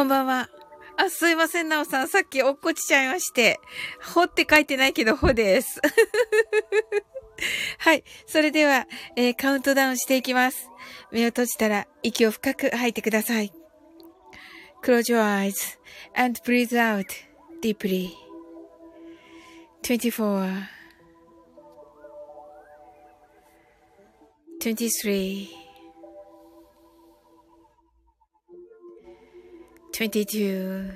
こんばんは。あ、すいません、なおさん。さっき落っこちちゃいまして。ほって書いてないけど、ほです。はい。それでは、えー、カウントダウンしていきます。目を閉じたら、息を深く吐いてください。Close your eyes and breathe out deeply. 24 23 22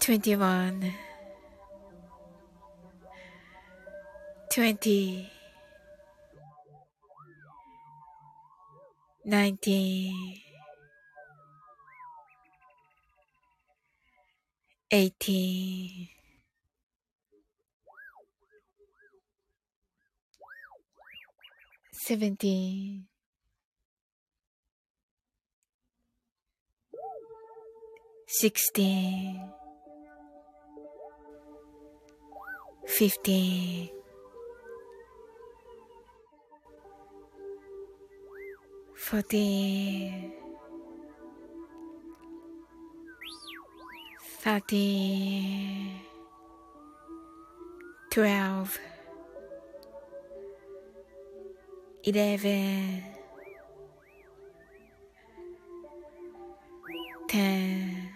21 20 19 18 17 16 15 14 13 12 11 10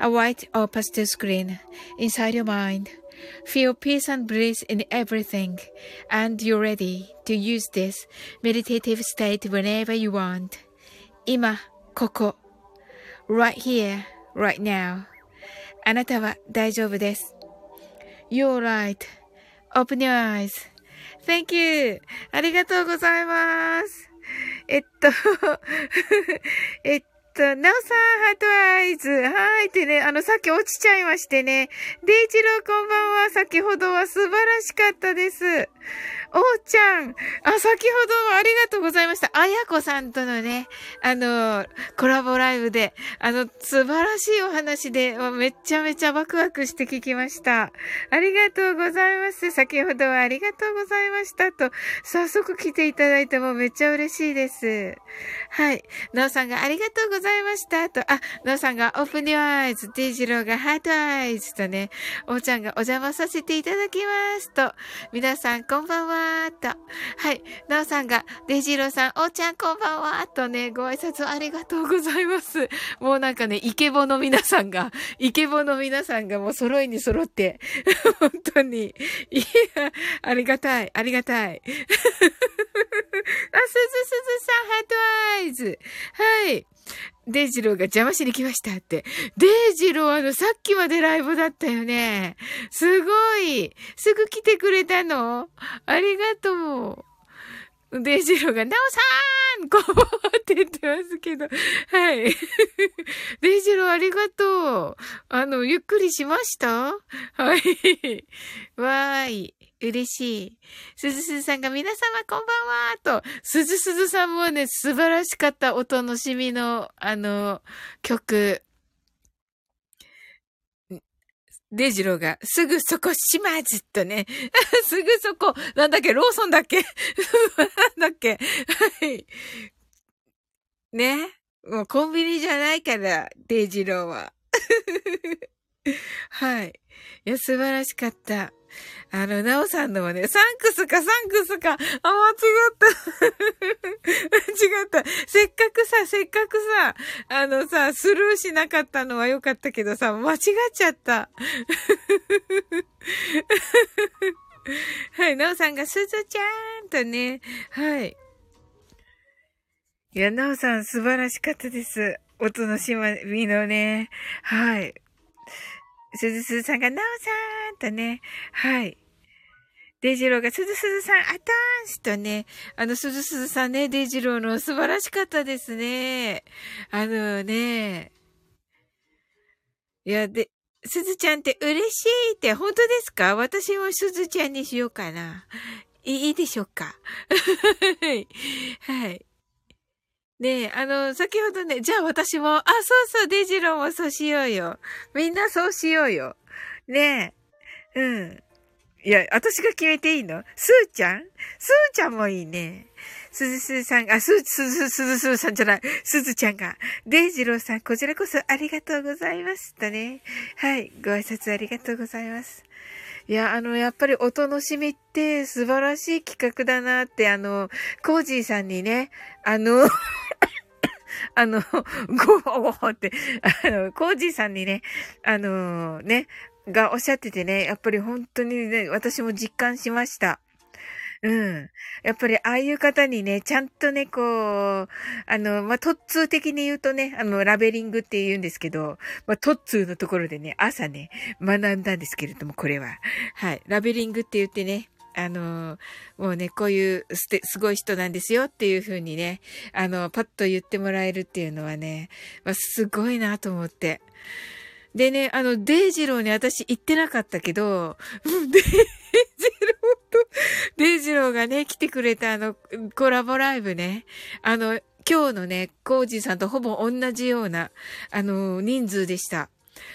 a white or pastel screen inside your mind. Feel peace and bliss in everything, and you're ready to use this meditative state whenever you want. 今、ここ。right here, right now. あなたは大丈夫です。You're right.Open your eyes. Thank you. ありがとうございます。えっとえっと、 なおさん、ハートアイズ。はい。ってね、あの、さっき落ちちゃいましてね。デイジローこんばんは。先ほどは素晴らしかったです。おーちゃん。あ、先ほどありがとうございました。あやこさんとのね、あの、コラボライブで、あの、素晴らしいお話で、めちゃめちゃワクワクして聞きました。ありがとうございます。先ほどはありがとうございました。と、早速来ていただいてもめっちゃ嬉しいです。はい。なおさんがありがとうございました。と、あ、なおさんが open your eyes、ディジローが heart eyes とね、おーちゃんがお邪魔させていただきますと、皆さんこんばんは。ーと。はい。なおさんが、デジロさん、おーちゃんこんばんはとね、ご挨拶ありがとうございます。もうなんかね、イケボの皆さんが、イケボの皆さんがもう揃いに揃って、本当に、いや、ありがたい、ありがたい。あ、すずすずさん、ハートアイズ。はい。デイジローが邪魔しに来ましたって。デイジローあの、さっきまでライブだったよね。すごい。すぐ来てくれたのありがとう。デイジローが、ナオさーんこうって言ってますけど。はい。デイジローありがとう。あの、ゆっくりしました？はい。わーい。嬉しい。すずすずさんが皆様こんばんはと、すずすずさんもね、素晴らしかったお楽しみの、あの、曲。デジローが、すぐそこ島津とね。すぐそこ、なんだっけ、ローソンだっけ？なんだっけ？はい。ね？もうコンビニじゃないから、デイジローは。はい。いや、素晴らしかった。あの、なおさんのはね、サンクスかサンクスか、あ、間違った。違った。せっかくさ、せっかくさ、あのさ、スルーしなかったのは良かったけどさ、間違っちゃった。はい、なおさんが、すずちゃんとね、はい。いや、なおさん素晴らしかったです。音のしみのね、はい。すずすずさんが、なおさんとね、はい。デイジローが、すずすずさん、あたーんしとね、あの、すずすずさんね、デイジローの素晴らしかったですね。あのね、いや、で、すずちゃんって嬉しいって本当ですか？私もすずちゃんにしようかな。いいでしょうか？はい。ねえ、あの、先ほどね、じゃあ私も、あ、そうそう、デジローもそうしようよ。みんなそうしようよ。ねえ。うん。いや、私が決めていいの？スーちゃん？スーちゃんもいいね。すずすずさん、あ、す、すず、すずすずさんじゃない。すずちゃんが。デイジローさん、こちらこそありがとうございますとね。はい。ご挨拶ありがとうございます。いや、あの、やっぱりお楽しみって素晴らしい企画だなって、あの、コージーさんにね、あのあの、ごほごほって、あの、コージーさんにね、あのね、がおっしゃっててね、やっぱり本当にね、私も実感しました。うん。やっぱりああいう方にね、ちゃんとね、こう、あの、まあ、突通的に言うとね、あの、ラベリングって言うんですけど、まあ、突通のところでね、朝ね、学んだんですけれども、これは。はい。ラベリングって言ってね、あの、もうね、こういうすて、すごい人なんですよっていう風にね、あの、パッと言ってもらえるっていうのはね、まあ、すごいなと思って。でね、あの、デイジローに私言ってなかったけど、デイジローと、デイジローがね、来てくれたあの、コラボライブね、あの、今日のね、コージーさんとほぼ同じような、あの、人数でした。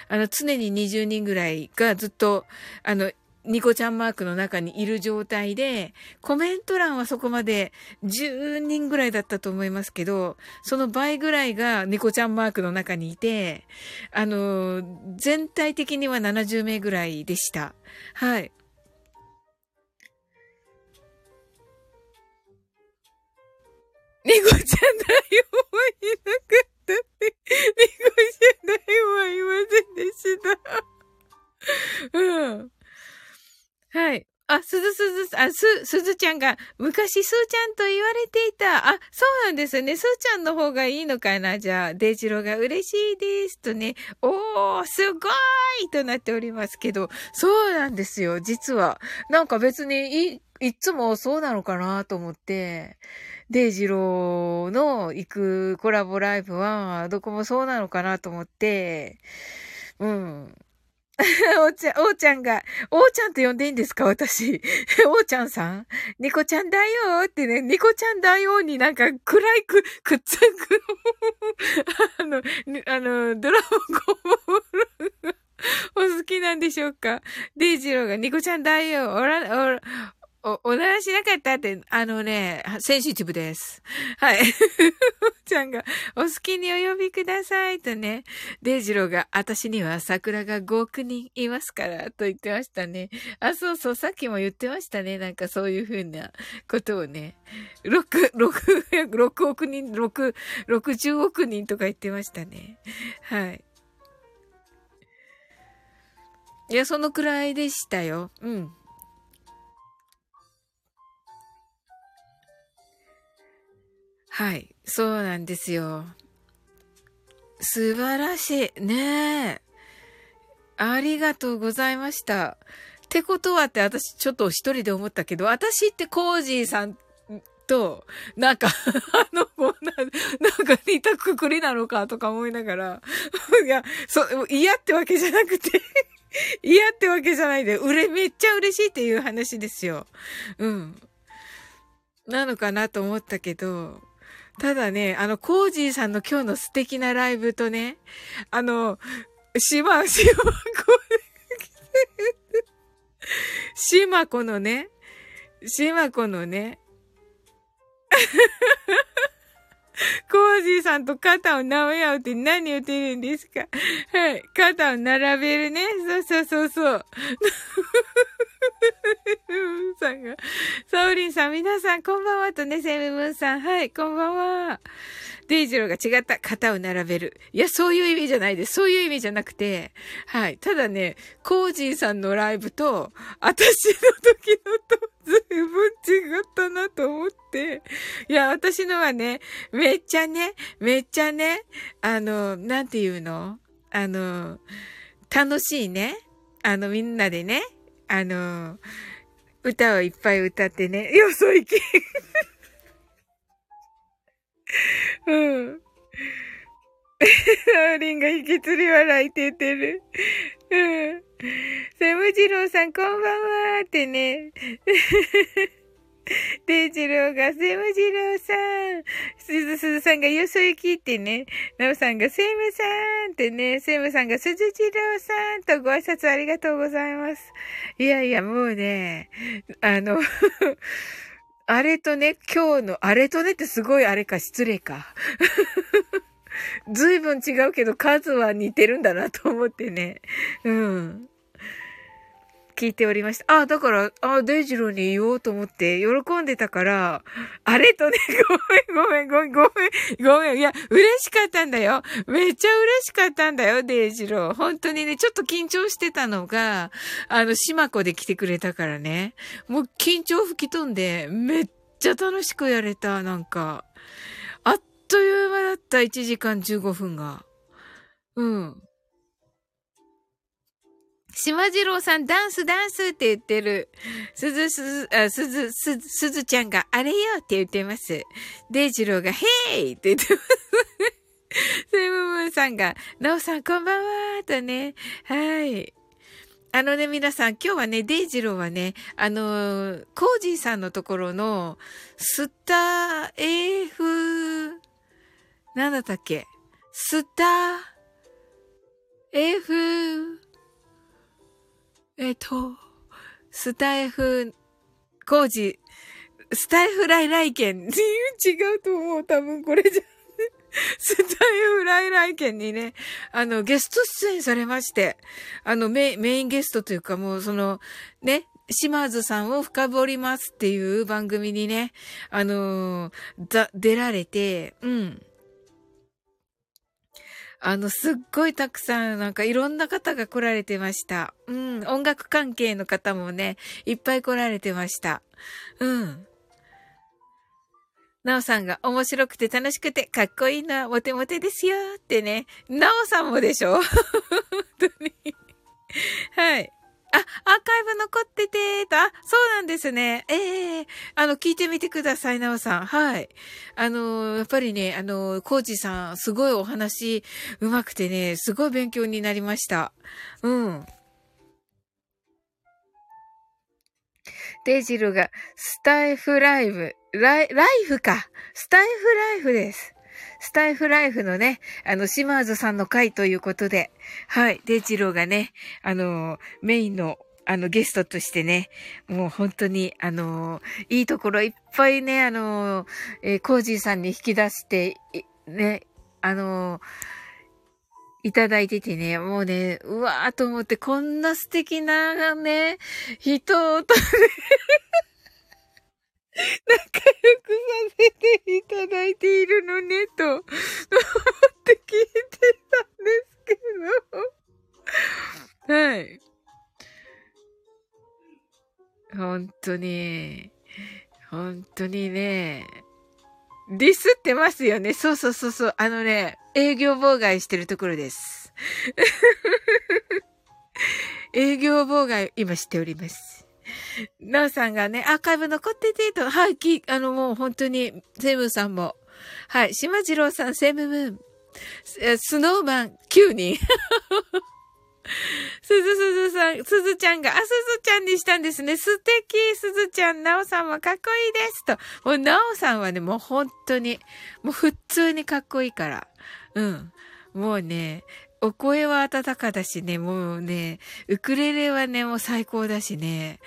あの、常に20人ぐらいがずっと、あの、ニコちゃんマークの中にいる状態で、コメント欄はそこまで10人ぐらいだったと思いますけど、その倍ぐらいがニコちゃんマークの中にいて、あの、全体的には70名ぐらいでした。はい。ニコちゃん大王はいなかったって、ニコちゃん大王はいませんでした。うん。はい。あ、すずすず、あ、す、すずちゃんが、昔すーちゃんと言われていた。あ、そうなんですね。すーちゃんの方がいいのかなじゃあ、デイジローが嬉しいです。とね。おー、すごいとなっておりますけど、そうなんですよ。実は。なんか別に、い、いつもそうなのかなと思って。デイジローの行くコラボライブは、どこもそうなのかなと思って、うん。おーちゃん、おーちゃんが、おーちゃんと呼んでいいんですか？私。おーちゃんさん？ニコちゃんだよってね、ニコちゃんだよになんか暗いく、くっつく。あの、あの、ドラゴンボールお好きなんでしょうか？デイジローがニコちゃんだよ。おら、おら、お、おならしなかったって、あのね、センシティブです。はい。ちゃんが、お好きにお呼びくださいとね、デイジローが、私には桜が5億人いますから、と言ってましたね。あ、そうそう、さっきも言ってましたね。なんかそういうふうなことをね。6、6、6億人、6、60億人とか言ってましたね。はい。いや、そのくらいでしたよ。うん。はい。そうなんですよ。素晴らしい。ねえ。ありがとうございました。ってことはって私ちょっと一人で思ったけど、私ってコージーさんと、なんか あの、こんな、なんか似たくくりなのかとか思いながら、いや、そう、嫌ってわけじゃなくて 嫌ってわけじゃないで、うれ、めっちゃ嬉しいっていう話ですよ。うん。なのかなと思ったけど、ただね、あの、コージーさんの今日の素敵なライブとね、あの、島、島子、島子のね、島子のね、コージーさんと肩を舐め合うって何言ってるんですか？はい。肩を並べるね。そうそうそうそう。さんが。サオリンさん、皆さん、こんばんはとね、セブムーンさん。はい、こんばんは。デイジローが違った。肩を並べる。いや、そういう意味じゃないです。そういう意味じゃなくて、はい。ただね、コージーさんのライブと、私の時のと、ずいぶん違ったなと思って。いや、私のはね、めっちゃね、めっちゃね、あの、なんていうの？あの、楽しいね。あの、みんなでね、あの、歌をいっぱい歌ってね、よそ行き。うん。サー リンが引きつり笑いっててる。うん。セムジローさんこんばんはってね。デイジローが、セムジローさん。すずすずさんが、よそ行きってね。ナオさんが、セムさんってね。セムさんが、すずジローさんとご挨拶ありがとうございます。いやいや、もうね、あの あれとね、今日の、あれとねってすごいあれか、失礼か。ずいぶん違うけど数は似てるんだなと思ってね。うん。聞いておりました。あ、だから、あ、デイジローに言おうと思って喜んでたから、あれとね、ごめん、ごめん、ごめん、ごめん、ごめん。いや、嬉しかったんだよ。めっちゃ嬉しかったんだよ、デイジロー。本当にね、ちょっと緊張してたのが、あの、島子で来てくれたからね。もう緊張吹き飛んで、めっちゃ楽しくやれた、なんか。あっという間だった、1時間15分が。うん。島次郎さん、ダンス、ダンスって言ってる。すず、すず、あ、すず、すず、すずちゃんが、あれよって言ってます。デイジローが、ヘイって言ってます。セムムーンさんが、ナオさんこんばんはとね。はい。あのね、皆さん、今日はね、デイジローはね、あのー、コージーさんのところの、スター AF、なんだったっけ？スター AF、えっ、と、スタイフ、工事、スタイフ来来県、違うと思う、多分これじゃ。スタイフ来来県にね、あの、ゲスト出演されまして、あの、メインゲストというかもう、その、ね、島津さんを深掘りますっていう番組にね、あのー、出られて、うん。あの、すっごいたくさん、なんかいろんな方が来られてました。うん、音楽関係の方もね、いっぱい来られてました。うん。なおさんが面白くて楽しくてかっこいいな、モテモテですよってね。なおさんもでしょ？本当に。はい。あ、アーカイブ残ってて、と、あ、そうなんですね。ええー、あの、聞いてみてください、なおさん。はい。あの、やっぱりね、あの、コージさん、すごいお話、うまくてね、すごい勉強になりました。うん。デジルが、スタイフライブ、ライ、ライフか。スタイフライフです。スタイフライフのね、あの、島津さんの回ということで、はい、デイジローがね、あの、メインのあの、ゲストとしてね、もう本当に、あの、いいところいっぱいね、あの、えー、コージーさんに引き出して、ね、あの、いただいててね、もうね、うわーと思って、こんな素敵なね、人と仲良くさせていただいているのね、と、思って聞いてたんですけど。はい。本当に、本当にね、ディスってますよね。そうそうそうそう。あのね、営業妨害してるところです。営業妨害、今しております。なおさんがね、アーカイブ残ってて、と、はい、き、あの、もう本当に、セムさんも。はい、島次郎さん、セムムーン。スノーマン9人。すずすずさん、すずちゃんが、あ、すずちゃんにしたんですね。素敵すずちゃん、なおさんもかっこいいですと。もう、なおさんはね、もう本当に、もう普通にかっこいいから。うん。もうね、お声は温かだしね、もうね、ウクレレはね、もう最高だしね、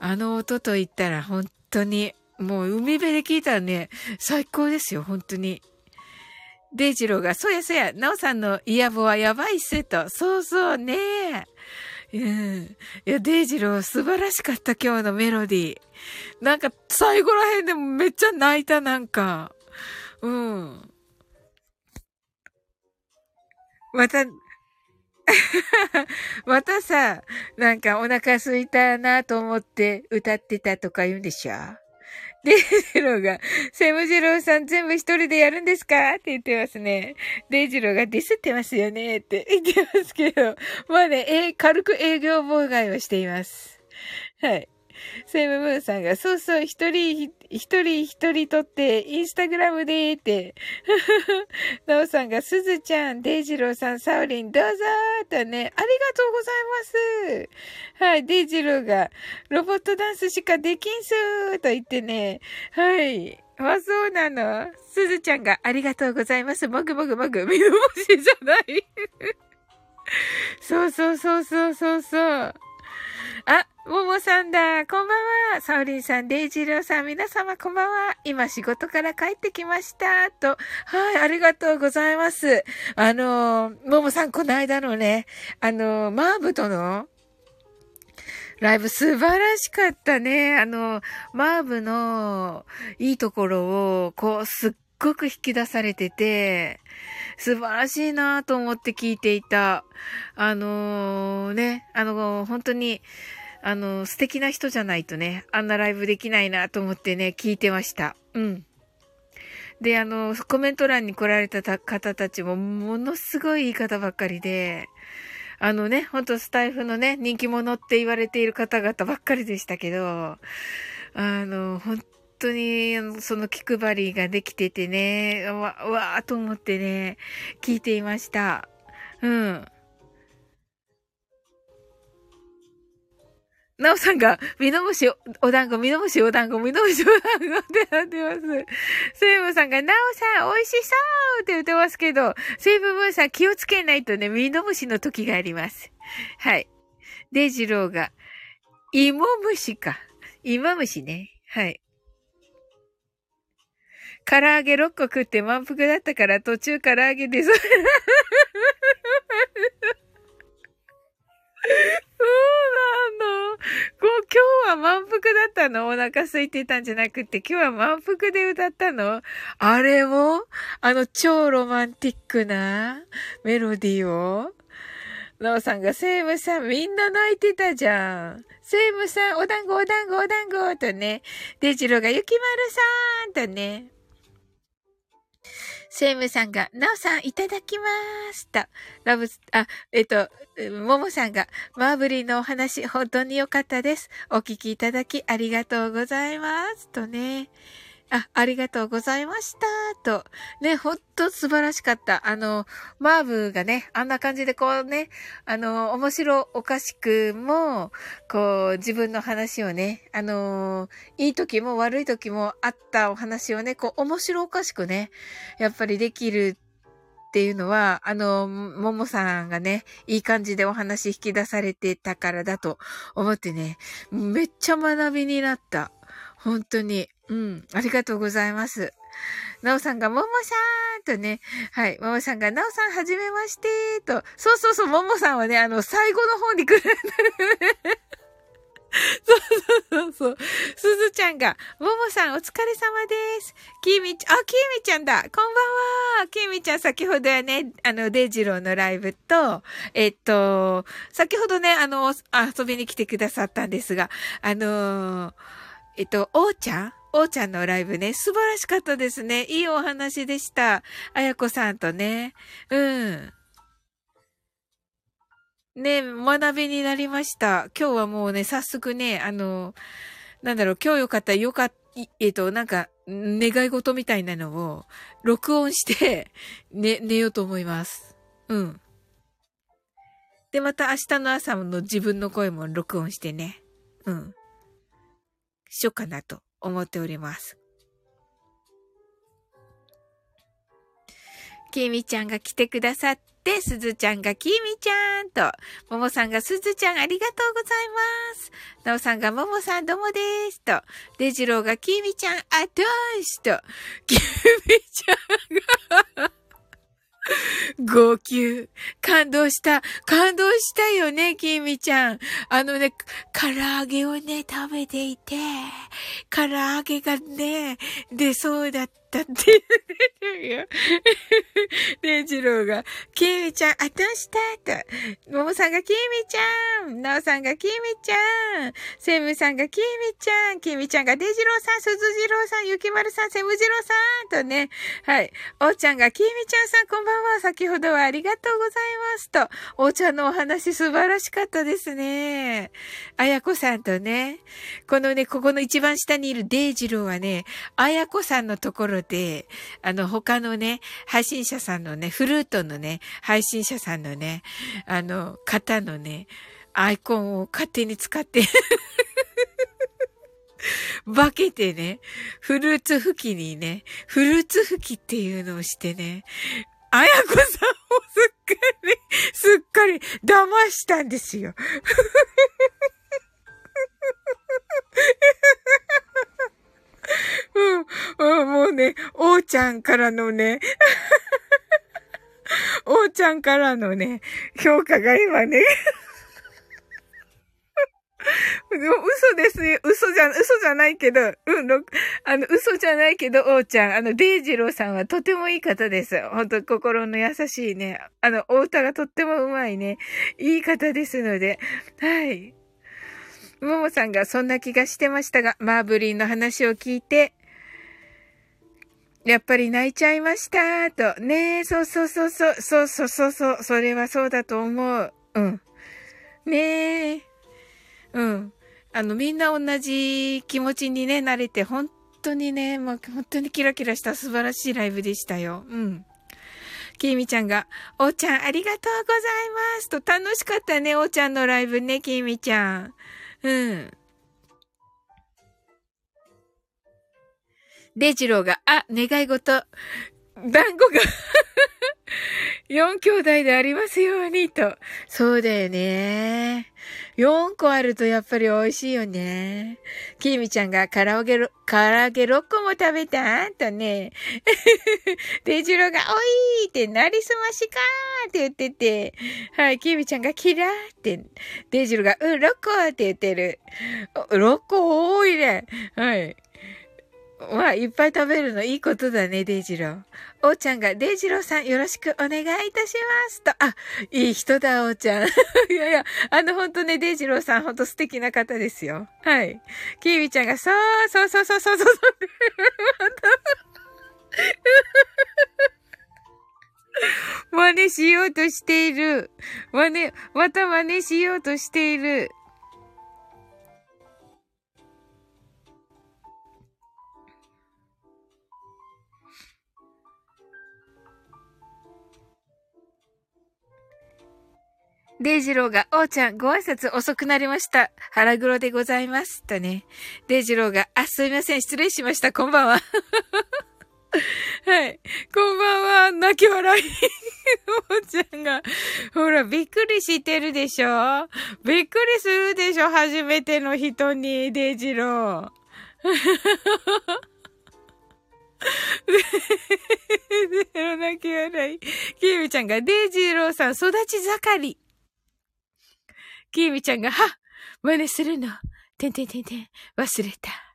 あの音と言ったら本当に、もう海辺で聞いたらね、最高ですよ、本当に。デイジローが、そやそや、ナオさんのイヤボはやばいっすと。そうそうね。うん。いや、デイジロー素晴らしかった、今日のメロディー。なんか、最後ら辺でもめっちゃ泣いた、なんか。うん。また、またさ、なんかお腹空いたなと思って歌ってたとか言うんでしょ？デイジローが、セムジローさん全部一人でやるんですか？って言ってますね。デイジローがディスってますよねって言ってますけど、まあね、え軽く営業妨害をしています。はい。セムムーンさんが、そうそう、一人、一人一人撮って、インスタグラムでーって。なおさんが、すずちゃん、デイジローさん、サオリン、どうぞーとね、ありがとうございます。はい、デイジローが、ロボットダンスしかできんすーと言ってね、はい。あ、そうなの。すずちゃんが、ありがとうございます。もぐもぐもぐ、見のぼしじゃない。そうそうそうそうそうそう。あ、ももさんだ。こんばんは。サオリンさん、デイジローさん、皆様こんばんは。今仕事から帰ってきました。と。はい、ありがとうございます。あの、ももさん、この間のね、あの、マーブとの、ライブ素晴らしかったね。あの、マーブのいいところを、こう、すっごく引き出されてて、素晴らしいなと思って聞いていた。あのー、ね、あの、本当に、あの、素敵な人じゃないとね、あんなライブできないなと思ってね、聞いてました。うん。で、あの、コメント欄に来られた方たちも、ものすごい言い方ばっかりで、あのね、ほんとスタイフのね、人気者って言われている方々ばっかりでしたけど、あの、本当に、その気配りができててね、わ、わーと思ってね、聞いていました。うん。なおさんが、みのむしお団子、みのむしお団子、みのむしお団子ってなってます。セイムさんが、なおさん、美味しそうって言ってますけど、セイムムーンさん気をつけないとね、みのむしの時があります。はい。デジローが、芋虫か。芋虫ね。はい。唐揚げ6個食って満腹だったから途中唐揚げで、それそうなの。こう、今日は満腹だったの？お腹空いてたんじゃなくて、今日は満腹で歌ったの？あれも？あの超ロマンティックなメロディーを？なおさんが、セイムさんみんな泣いてたじゃん。セイムさん、お団子お団子お団子とね。デジロが、ゆきまるさんとね。セイムさんが、ナオさんいただきまーすと。ラブ、あ、えっと、ももさんが、マーブリーのお話、本当に良かったです。お聞きいただきありがとうございます。とね。あ、ありがとうございました。と。ね、ほんと素晴らしかった。あの、マーブがね、あんな感じでこうね、あの、面白おかしくも、こう、自分の話をね、あの、いい時も悪い時もあったお話をね、こう、面白おかしくね、やっぱりできるっていうのは、あの、ももさんがね、いい感じでお話引き出されてたからだと思ってね、めっちゃ学びになった。本当に。うん。ありがとうございます。なおさんが、ももさんとね、はい。ももさんが、なおさんはじめましてと。そうそうそう、ももさんはね、あの、最後の方に来るんだね。そうそうそうそう。すずちゃんが、ももさんお疲れ様です。きみちゃん、あ、きみちゃんだ。こんばんは。きみちゃん先ほどはね、あの、デイジローのライブと、えっと、先ほどね、あの、遊びに来てくださったんですが、あのえっと、おーちゃんおーちゃんのライブね、素晴らしかったですね。いいお話でした。あやこさんとね。うん。ね、学びになりました。今日はもうね、早速ね、あの、なんだろう、今日よかった、よかった、えっと、なんか、願い事みたいなのを、録音して、ね、寝ようと思います。うん。で、また明日の朝の自分の声も録音してね。うん。しようかなと思っております。きみちゃんが来てくださって、すずちゃんがきみちゃんと、ももさんがすずちゃんありがとうございます。なおさんがももさんどうもですと、でじろうがきみちゃんあどーしと、きみちゃんが 号泣。感動した。感動したよね、きみちゃん。あのね、唐揚げをね、食べていて、唐揚げがね、出そうだった。ったって言うよ。で、ジローが、キミちゃん、あたした？と。ももさんがキミちゃん。なおさんがキミちゃん。セムさんがキミちゃん。キミちゃんがデジローさん、鈴次郎さん、ゆきまるさん、セムジローさん。とね。はい。おーちゃんがキミちゃんさん、こんばんは。先ほどはありがとうございますと。おーちゃんのお話素晴らしかったですね。あやこさんとね。このね、ここの一番下にいるデイジローはね、あやこさんのところろで、あの、他のね、配信者さんのね、フルートのね、配信者さんのね、あの、方のね、アイコンを勝手に使って 化けてね、フルーツ吹きにね、フルーツ吹きっていうのをしてね、あやこさんをすっかり、すっかり騙したんですよ。うん、もうね、おーちゃんからのね、おーちゃんからのね、評価が今ね、嘘ですね。嘘じゃ、嘘じゃないけど、うん、あの、嘘じゃないけど、おーちゃん、あの、デイジローさんはとてもいい方です。本当心の優しいね。あの、お歌がとってもうまいね。いい方ですので、はい。ももさんがそんな気がしてましたが、マーブリンの話を聞いて、やっぱり泣いちゃいました、と。ねえ、そうそうそうそう、そうそうそうそう、それはそうだと思う。うん。ねえ。うん。あの、みんな同じ気持ちにね、慣れて、本当にね、もう本当にキラキラした素晴らしいライブでしたよ。うん。きみちゃんが、おーちゃんありがとうございますと楽しかったね、おーちゃんのライブね、きみちゃん。うん。デジローが、あ、願い事、団子が 4兄弟でありますように、と。そうだよね。4個あるとやっぱり美味しいよね。きみちゃんが唐揚げ、唐揚げ6個も食べた？とね。デジロが、おいってなりすましかーって言ってて。はい、きみちゃんがキラーって。デジロが、うん、6個って言ってる。6個多いね。はい。まあ、いっぱい食べるのいいことだね、デイジロー。おーちゃんが、デイジローさんよろしくお願いいたしますと。あ、いい人だ、おーちゃん。いやいや、あの、ほんとね、デイジローさん、ほんと素敵な方ですよ。はい。キービちゃんが、そう、そうそうそうそうそう、そう。真似しようとしている。真似、また真似しようとしている。デイジローが、おーちゃん、ご挨拶遅くなりました。腹黒でございます。とね。デイジローが、あ、すいません、失礼しました。こんばんは。はい。こんばんは。泣き笑い。おーちゃんが。ほら、びっくりしてるでしょ？びっくりするでしょ？初めての人に、デイジロー。で、泣き笑い。キーミちゃんが、デイジローさん、育ち盛り。きーみちゃんが、は真似するの。てんてんてんてん。忘れた。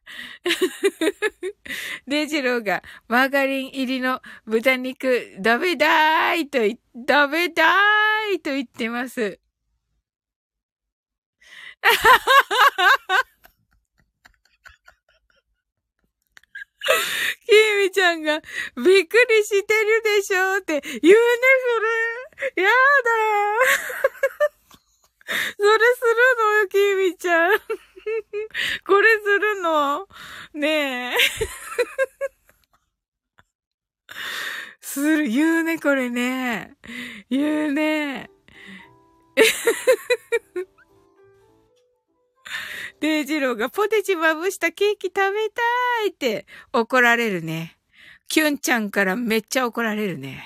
デジローがマーガリン入りの豚肉食べだーいと言、食べだーいと言ってます。きみちゃんがびっくりしてるでしょって言うね、それ。やだー。それするのよ、きみちゃん。これするの？ねえ。する、言うね、これね。言うね。デイジローがポテチまぶしたケーキ食べたいって怒られるね。キュンちゃんからめっちゃ怒られるね。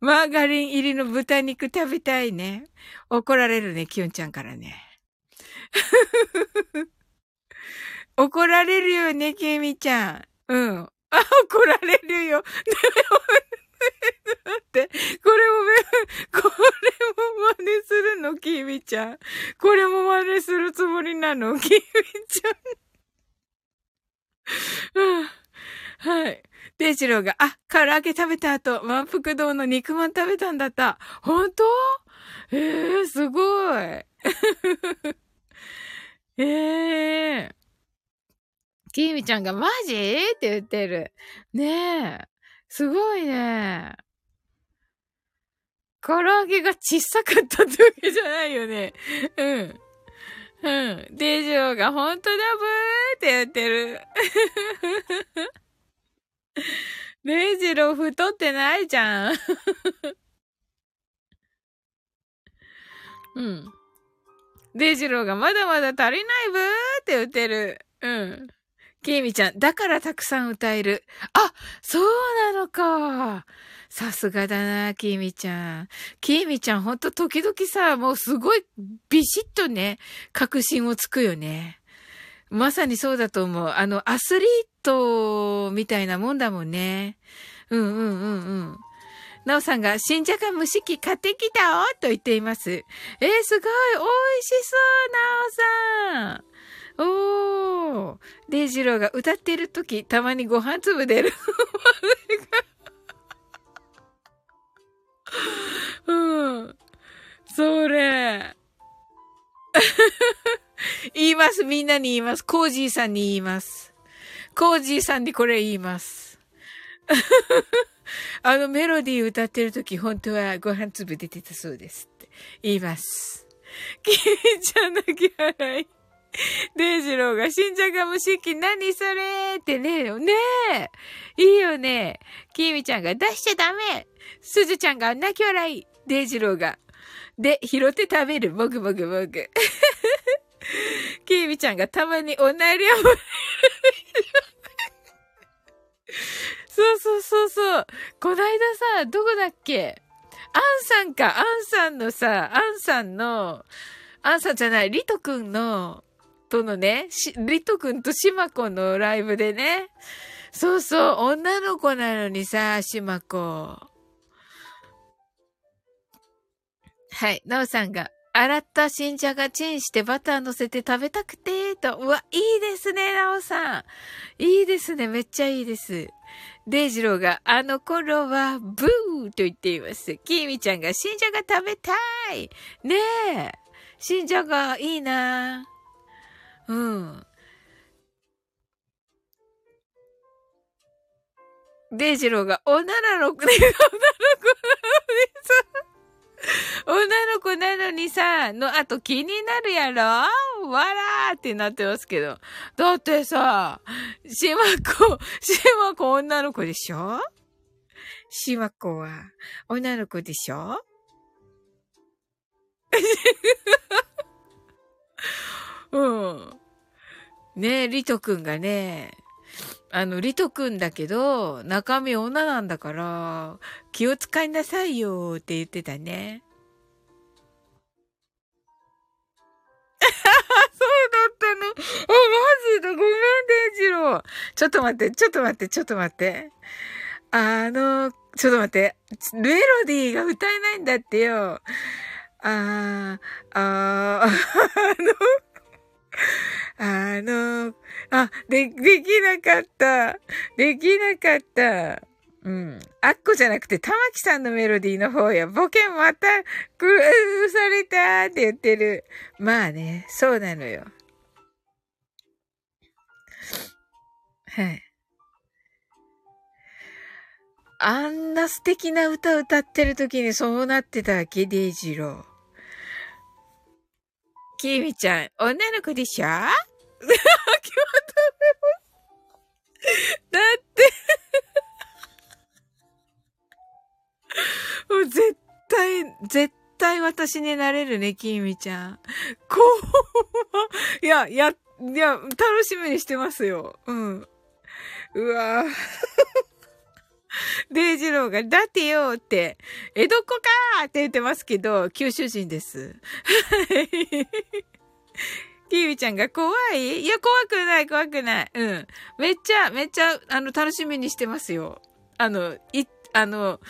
マーガリン入りの豚肉食べたいね。怒られるね、キュンちゃんからね。怒られるよね、ケミちゃん。うん。あ、怒られるよ。だって、これも、これも真似するの、きみちゃん。これも真似するつもりなの、きみちゃん。はい。デイジローが、あ、唐揚げ食べた後、満腹堂の肉まん食べたんだった。本当？ええー、すごい。え えー。きみちゃんがマジ？って言ってる。ねえ。すごいね。唐揚げが小さかったってわけじゃないよね。うん。うん。デジョーが本当だブーって言ってる。デイジロー太ってないじゃん。うん。デイジローがまだまだ足りないブーって言ってる。うん。キーミちゃん、だからたくさん歌える。あ、そうなのか。さすがだな、キーミちゃん。キーミちゃん、ほんと時々さ、もうすごいビシッとね、確信をつくよね。まさにそうだと思う。あの、アスリートみたいなもんだもんね。うんうんうんうん。なおさんが、新じゃが蒸し器買ってきたおと言っています。えー、すごい美味しそうなおさんおー。デイジローが歌ってるとき、たまにご飯粒出る。うん。それ。言います。みんなに言います。コージーさんに言います。コージーさんにこれ言います。あのメロディー歌ってるとき、本当はご飯粒出てたそうですって言います。キーちゃん泣き笑い。デイジローが、新じゃが蒸し器何それってね、ねえ。いいよね。キーミちゃんが出しちゃダメ。すずちゃんが泣き笑い。デイジローが。で、拾って食べる。もぐもぐもぐ。キーミちゃんがたまにおなりをそうそうそうそう。こないださ、どこだっけ？アンさんか、アンさんのさ、アンさんの、アンさんじゃない、リトくんの、とのね、リトくんとシマコのライブでね。そうそう、女の子なのにさ、シマコ。はい、ナオさんが、洗った新茶がチンしてバター乗せて食べたくて、と。うわ、いいですね、ナオさん。いいですね、めっちゃいいです。デイジローが、あの頃は、ブーと言っています。キーミちゃんが、新茶が食べたい。ねえ。新茶がいいなうん。デイジローが、女の子で、女の子なのにさ、女の子なのにさ、の後気になるやろ？わらーってなってますけど。だってさ、しまこ、しまこ女の子でしょ？しまこは女の子でしょ？うん。ねえ、リトくんがね、あの、リトくんだけど、中身女なんだから、気を使いなさいよって言ってたね。そうだったの。あ、マジでごめん、デイジロー。ちょっと待って、ちょっと待って、ちょっと待って。あの、ちょっと待って。メロディーが歌えないんだってよ。あー、あー、あの、あの、あ、で、できなかった。できなかった。うん。あっこじゃなくて、玉木さんのメロディーの方や、ボケまた、く、うされたって言ってる。まあね、そうなのよ。はい。あんな素敵な歌歌ってる時にそうなってたわけ、デイジロー。キミちゃん、女の子でしょ？だってもう絶対、絶対私になれるね、きみちゃん。こう、いや、や、いや、楽しみにしてますよ。うん。うわぁ。デイジローが、だってよって、江戸っ子かーって言ってますけど、九州人です。キーミちゃんが怖い？いや、怖くない、怖くない。うん。めっちゃ、めっちゃ、あの、楽しみにしてますよ。あの、い、あの、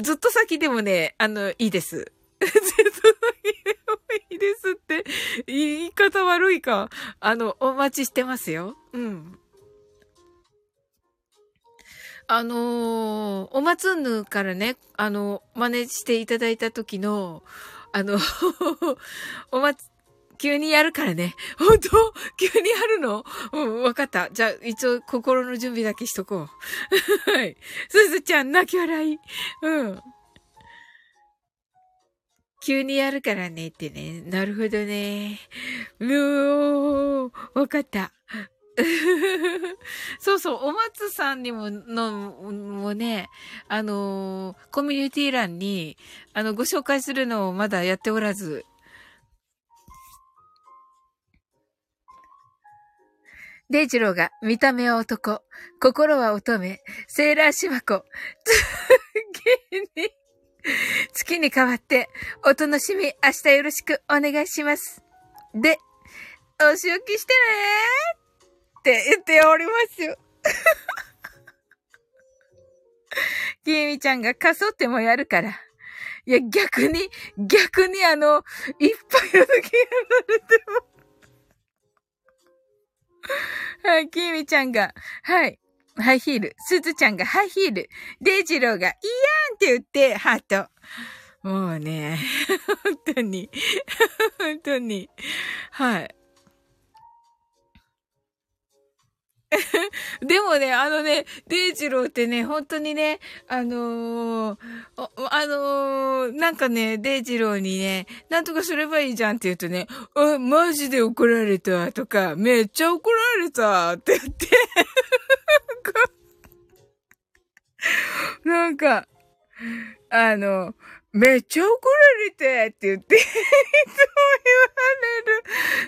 ずっと先でもね、あの、いいです。ずっと先でもいいですって、言い方悪いか。あの、お待ちしてますよ。うん。あのー、おまつぬからね、あの、真似していただいた時の、あの おまつ、急にやるからね。本当？急にやるの？うん、わかった。じゃあ、一応、心の準備だけしとこう。はい。すずちゃん、泣き笑い。うん。急にやるからねってね。なるほどね。うー、わかった。そうそう、お松さんにも、の、もね、あのコミュニティ欄に、あの、ご紹介するのをまだやっておらず、デイジローが見た目は男、心は乙女、セーラーシマコ、次に、月に変わって、お楽しみ、明日よろしくお願いします。で、お仕置きしてねって言っておりますよ。きみちゃんがかそってもやるから。いや、逆に、逆にあの、いっぱいの時やられても。はい、きみちゃんが、はい、ハイヒール。すずちゃんがハイヒール。デイジローが、いやーんって言って、ハート。もうね、本当に、本当に、はい。でもね、あのね、デイジローってね、本当にね、あのー、あのー、なんかね、デイジローにね、なんとかすればいいじゃんって言うとね、あ、マジで怒られたとか、めっちゃ怒られたって言って、なんか、あの、めっちゃ怒られてって言って、いつも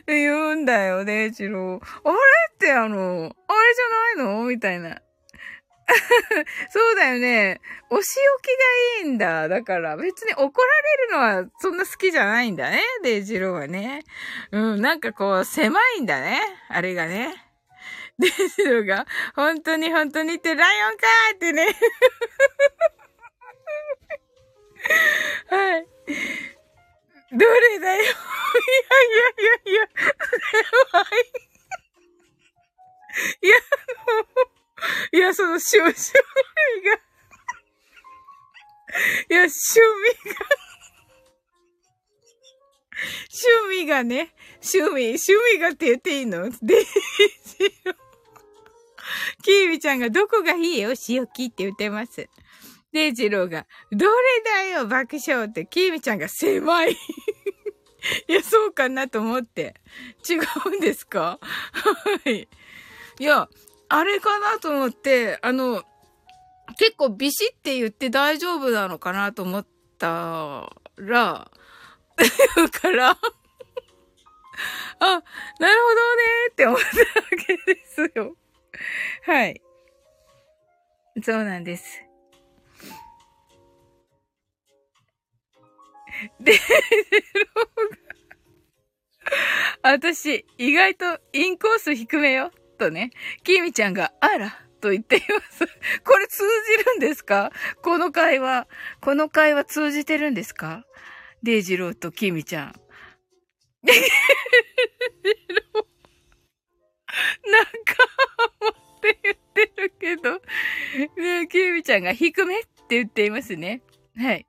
言われる、言うんだよね、ジロー。あれってあの、あれじゃないの？みたいな。そうだよね。お仕置きがいいんだ。だから別に怒られるのはそんな好きじゃないんだね。デイジローはね。うん、なんかこう狭いんだね。あれがね。デイジローが、本当に本当にってライオンかーってね。はい。どれだよ。いやいやいやいや、狭い。いや、もう、いや、その、趣味が、いや、趣味が、趣味がね、趣味、趣味がって言っていいの？で、キービちゃんがどこがいいよ、塩きって言ってます。デイジローが、どれだよ、爆笑って、キーミちゃんが狭い。いや、そうかなと思って。違うんですか？はい。いや、あれかなと思って、あの、結構ビシって言って大丈夫なのかなと思ったら、から、あ、なるほどねって思ったわけですよ。はい。そうなんです。で、私、意外とインコース低めよ。とね、キミちゃんが、あら、と言っています。これ通じるんですか？この会話。この会話通じてるんですか？デイジローとキミちゃん。デイジロー。なんか、って言ってるけど。ねキミちゃんが低めって言っていますね。はい。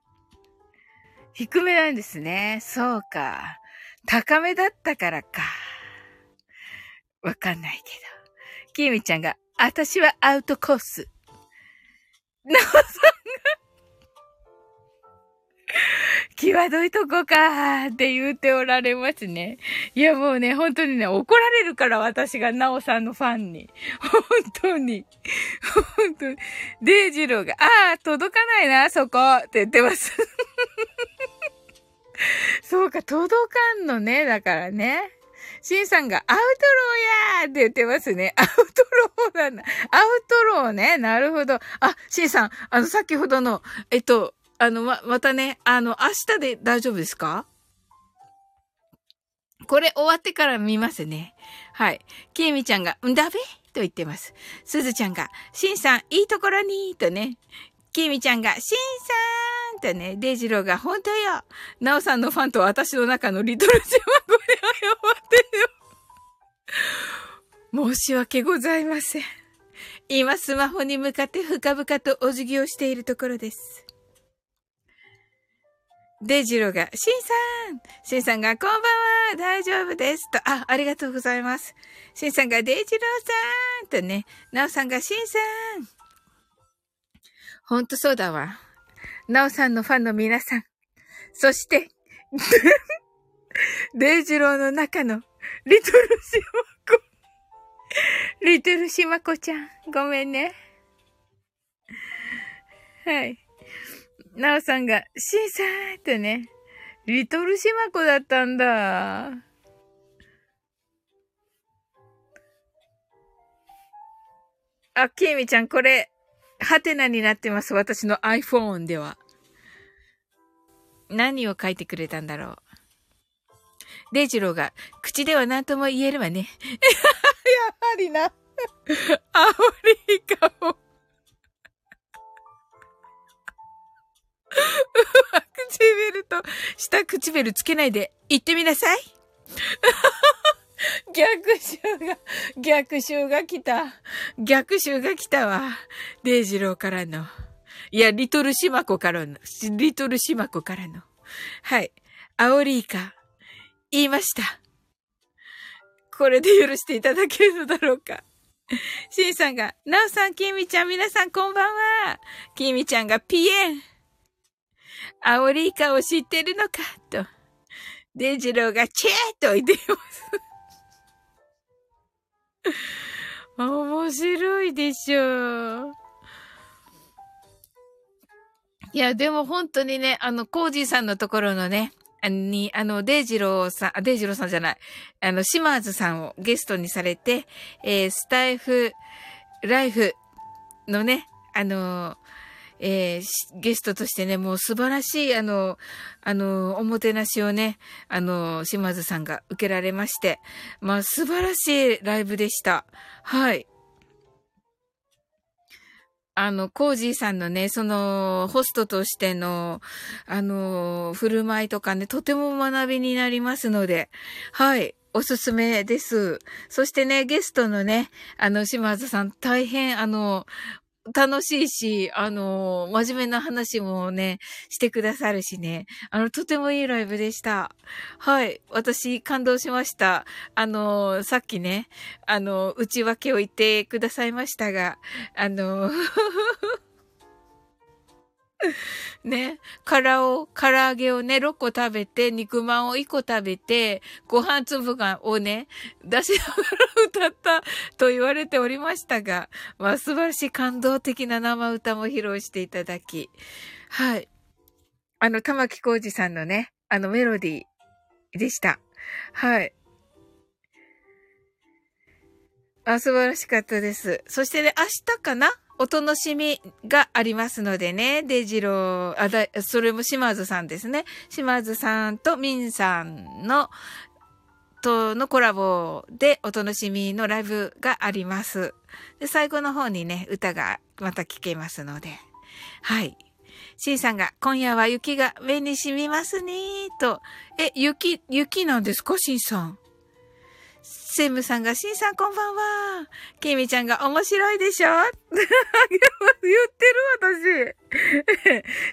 低めなんですね。そうか。高めだったからか。わかんないけど。きみちゃんが、私はアウトコース。なおさんが際どいとこかって言っておられますね。いやもうね、本当にね、怒られるから私がなおさんのファンに。本当に。本当に。デイジローが、ああ、届かないな、そこって言ってます。そうか、届かんのね、だからね。シンさんが、アウトローやーって言ってますね。アウトローなんだ。アウトローね。なるほど。あ、シンさん、あの、先ほどの、えっと、あの、ま、またね、あの、明日で大丈夫ですか？これ終わってから見ますね。はい。きえみちゃんが、んだべと言ってます。すずちゃんが、しんさん、いいところにとね。きみちゃんが、しんさんとね、デイジローが、本当よ。なおさんのファンと私の中のリトルジェはこれ謝ってよ。申し訳ございません。今スマホに向かって深々とお辞儀をしているところです。デジローが、シンさんシンさんが、こんばんは大丈夫ですと、あ、ありがとうございます。シンさんが、デジローさんとね、ナオさんが、シンさんほんとそうだわ。ナオさんのファンの皆さん。そして、デイジローの中の、リトルシマコ。リトルシマコちゃん、ごめんね。はい。なおさんが、シーサーってね、リトルシマコだったんだ。あ、きえみちゃん、これ、ハテナになってます。私の iPhone では。何を書いてくれたんだろう。デイジローが、口では何とも言えるわね。やはりな。アオリイカを。唇と下唇つけないで言ってみなさい。逆襲が、逆襲が来た。逆襲が来たわ。デイジローからの。いや、リトルシマコからの。リトルシマコからの。はい。アオリイカ。言いました。これで許していただけるのだろうか。シンさんが、ナオさん、キミちゃん、皆さんこんばんは。キミちゃんがピエン。アオリイカを知ってるのか、と。デジローがチェーと言っています。面白いでしょ。いや、でも本当にね、あの、コージーさんのところのね、に、あの、デイジローさん、デイジローさんじゃない、あの、シマーズさんをゲストにされて、えー、スタイフ、ライフのね、あのえー、ゲストとしてね、もう素晴らしい、あの、あの、おもてなしをね、あの、島津さんが受けられまして、まあ、素晴らしいライブでした。はい。あの、コージーさんのね、その、ホストとしての、あの、振る舞いとかね、とても学びになりますので、はい。おすすめです。そしてね、ゲストのね、あの、島津さん、大変、あの、楽しいし、あの、真面目な話もね、してくださるしね。あの、とてもいいライブでした。はい。私、感動しました。あの、さっきね、あの、内訳を言ってくださいましたが、あの、ね、からを、唐揚げをね、6個食べて、肉まんを1個食べて、ご飯粒が、をね、出しながら歌ったと言われておりましたが、まあ素晴らしい感動的な生歌も披露していただき、はい。あの、玉木浩二さんのね、あのメロディーでした。はい。あ、素晴らしかったです。そしてね、明日かなお楽しみがありますのでね、デジロー、あだ、それも島津さんですね。島津さんとミンさんの、とのコラボでお楽しみのライブがあります。で、最後の方にね、歌がまた聴けますので。はい。シンさんが、今夜は雪が目に染みますねと。え、雪、雪なんですかシンさん？セムさんが、シンさんこんばんは。ケミちゃんが面白いでしょ？言ってる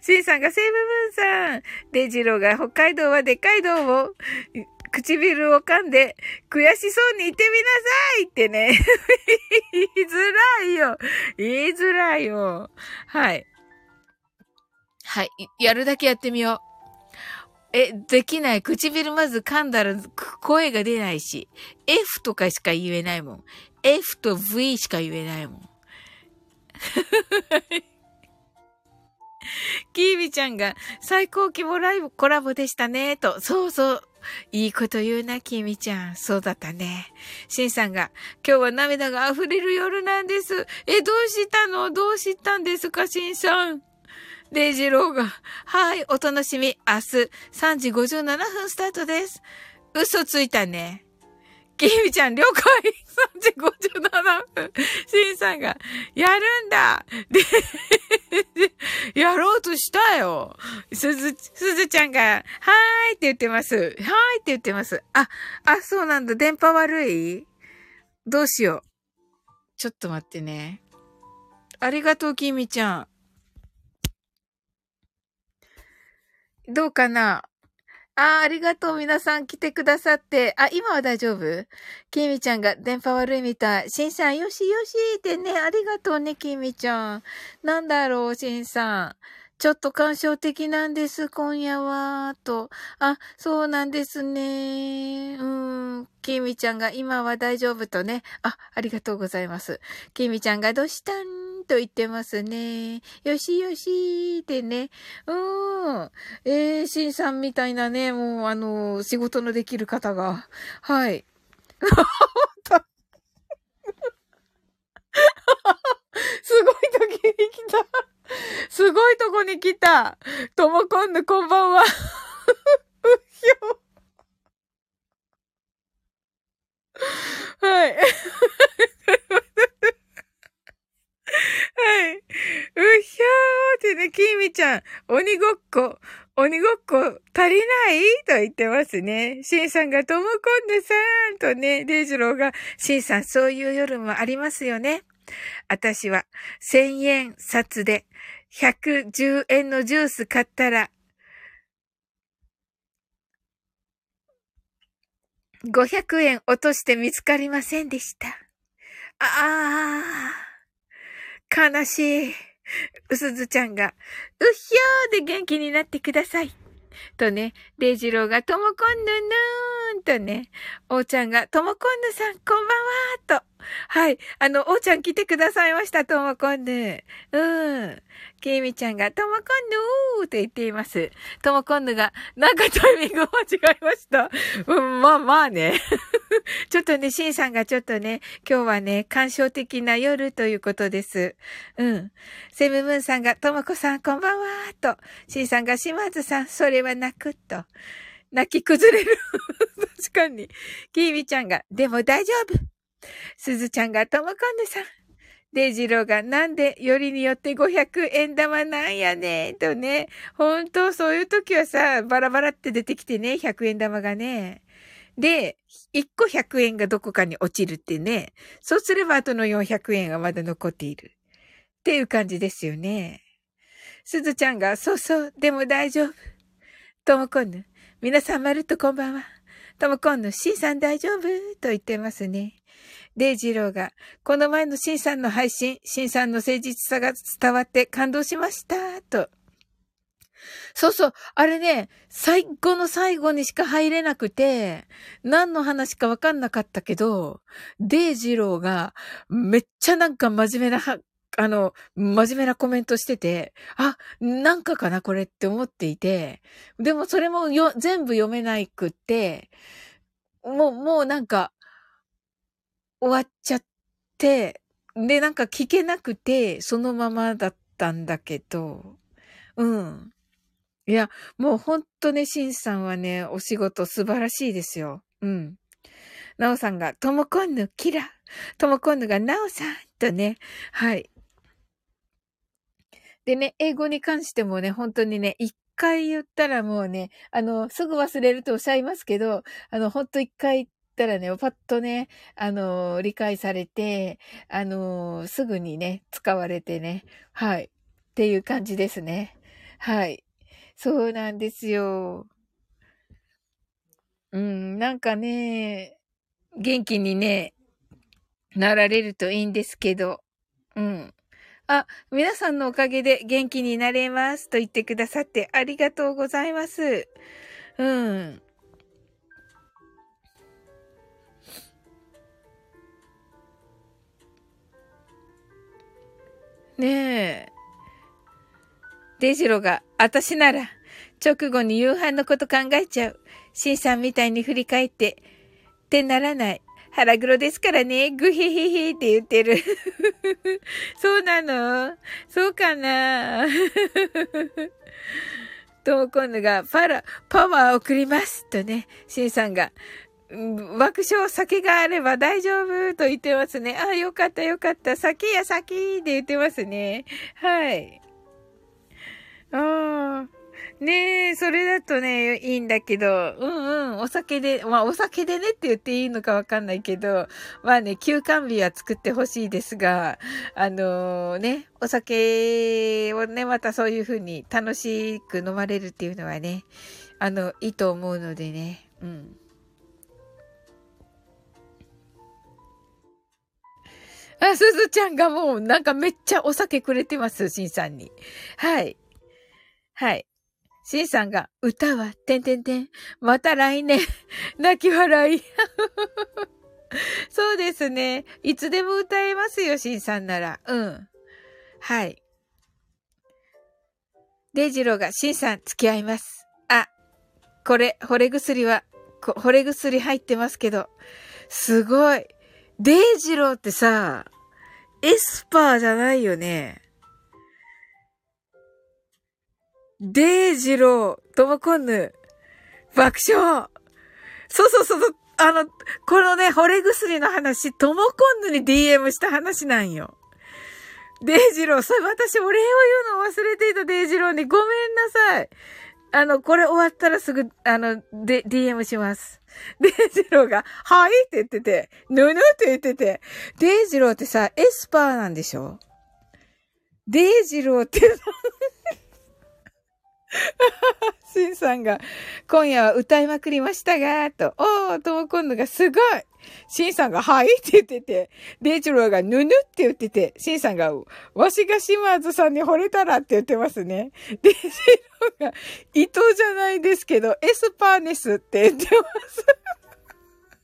私。シンさんが、セムブンさん。デジローが、北海道はでかい道を、唇を噛んで、悔しそうに言ってみなさいってね。言いづらいよ。言いづらいよ。はい。はい。やるだけやってみよう。え、できない。唇まず噛んだら声が出ないし、F とかしか言えないもん。F と V しか言えないもん。キービちゃんが最高規模ライブコラボでしたね、と。そうそう。いいこと言うな、キミちゃん。そうだったね。シンさんが、今日は涙が溢れる夜なんです。え、どうしたの？どうしたんですか、シンさん？デイジローが、はい、お楽しみ、明日3時57分スタートです。嘘ついたね。きみちゃん、了解 !3 時57分。しんさんが、やるんだで、やろうとしたよ。すず、すずちゃんが、はーいって言ってます。はーいって言ってます。あ、あ、そうなんだ。電波悪い？どうしよう。ちょっと待ってね。ありがとう、きみちゃん。どうかな？ああ、ありがとう。皆さん来てくださって。あ、今は大丈夫？きみちゃんが電波悪いみたい。しんさん、よしよしってね。ありがとうね、きみちゃん。なんだろう、しんさん。ちょっと感傷的なんです、今夜は。と。あ、そうなんですね。うん。きみちゃんが今は大丈夫とね。あ、ありがとうございます。きみちゃんがどうしたん？と言ってますね。よしよしってね。うーん。えー、しんさんみたいなね、もう、あの、仕事のできる方が。はい。すごい時に来た。すごいとこに来た。ともこんぬこんばんは。うひょ。はい。はい。うひゃーってね、きみちゃん、鬼ごっこ、鬼ごっこ足りない？と言ってますね。しんさんがともこんでさーんとね、レイジローが、しんさんそういう夜もありますよね。私は1000円札で110円のジュース買ったら、500円落として見つかりませんでした。ああ。悲しい。うすずちゃんが、うっひょーで元気になってください。とね、デイジローがともこんぬぬーんとね、おーちゃんがともこんぬさんこんばんはーと。はい。あの、おーちゃん来てくださいました、ともこんぬ。うん。ケイミちゃんがともこんぬーと言っています。ともこんぬが、なんかタイミング間違えました。うん、まあまあね。ちょっとね、シンさんがちょっとね、今日はね、感傷的な夜ということです。うん。セムムーンさんが、ともこさんこんばんはと。シンさんが、島津さん、それは泣くと。泣き崩れる。確かに。キービちゃんが、でも大丈夫。すずちゃんが、ともこんぬさん。デイジローが、なんで、よりによって500円玉なんやねとね。ほんと、そういう時はさ、バラバラって出てきてね、100円玉がね。で、1個100円がどこかに落ちるってね。そうすれば後の400円はまだ残っている。っていう感じですよね。すずちゃんが、そうそう、でも大丈夫。ともこんぬ、皆さんまるっとこんばんは。ともこんぬ、しんさん大丈夫？と言ってますね。デイジローが、この前のシンさんの配信、シンさんの誠実さが伝わって感動しました、と。そうそう、あれね、最後の最後にしか入れなくて、何の話かわかんなかったけど、デイジローが、めっちゃなんか真面目な、あの、真面目なコメントしてて、あ、なんかかなこれって思っていて、でもそれもよ、全部読めないくって、もう、もうなんか、終わっちゃって、で、なんか聞けなくて、そのままだったんだけど、うん。いや、もうほんとね、シンさんはね、お仕事素晴らしいですよ。うん。ナオさんが、ともこんぬ、キラ。ともこんぬが、ナオさん、とね。はい。でね、英語に関してもね、本当にね、一回言ったらもうね、あの、すぐ忘れるとおっしゃいますけど、あの、ほんと一回ったらね、パッとね、あの、理解されて、あの、すぐにね、使われてね、はい。っていう感じですね。はい。そうなんですよ。うん、なんかね、元気にね、なられるといいんですけど、うん。あ、皆さんのおかげで元気になれますと言ってくださってありがとうございます。うん。ねえ。デジロが、私なら、直後に夕飯のこと考えちゃう。シンさんみたいに振り返って、ってならない。腹黒ですからね。グヒヒヒって言ってる。そうなの？そうかな？ともこんぬが、パラ、パワー送りますとね、しんさんが、爆笑、酒があれば大丈夫と言ってますね。あ、よかったよかった。酒や酒で言ってますね。はい。ああ。ねえ、それだとね、いいんだけど、うんうん、お酒で、まあお酒でねって言っていいのかわかんないけど、まあね、休館日は作ってほしいですが、あのー、ね、お酒をね、またそういうふうに楽しく飲まれるっていうのはね、あの、いいと思うのでね、うん。あ、すずちゃんがもうなんかめっちゃお酒くれてます、しんさんに。はい。はい。しんさんが、歌は、てんてんてん、また来年、泣き笑い。そうですね。いつでも歌えますよ、しんさんなら。うん。はい。デイジローが、しんさん、付き合います。あ、これ、惚れ薬は、惚れ薬入ってますけど、すごい。デイジローってさ、エスパーじゃないよね。デイジロー、トモコンヌ、爆笑。そうそうそう、あの、このね、惚れ薬の話、トモコンヌに DM した話なんよ。デイジロー、それ私お礼を言うの忘れていたデイジローにごめんなさい。あの、これ終わったらすぐ、あの、で、DM します。デイジローが、はいって言ってて、ぬぬって言ってて、デイジローってさ、エスパーなんでしょ？デイジローって シンさんが、今夜は歌いまくりましたが、と、おー、ともこんぬがすごいシンさんが、はいって言ってて、デイジローが、ぬぬって言ってて、シンさんが、わしが島津さんに惚れたらって言ってますね。デイジローが、伊藤じゃないですけど、エスパーネスって言ってます。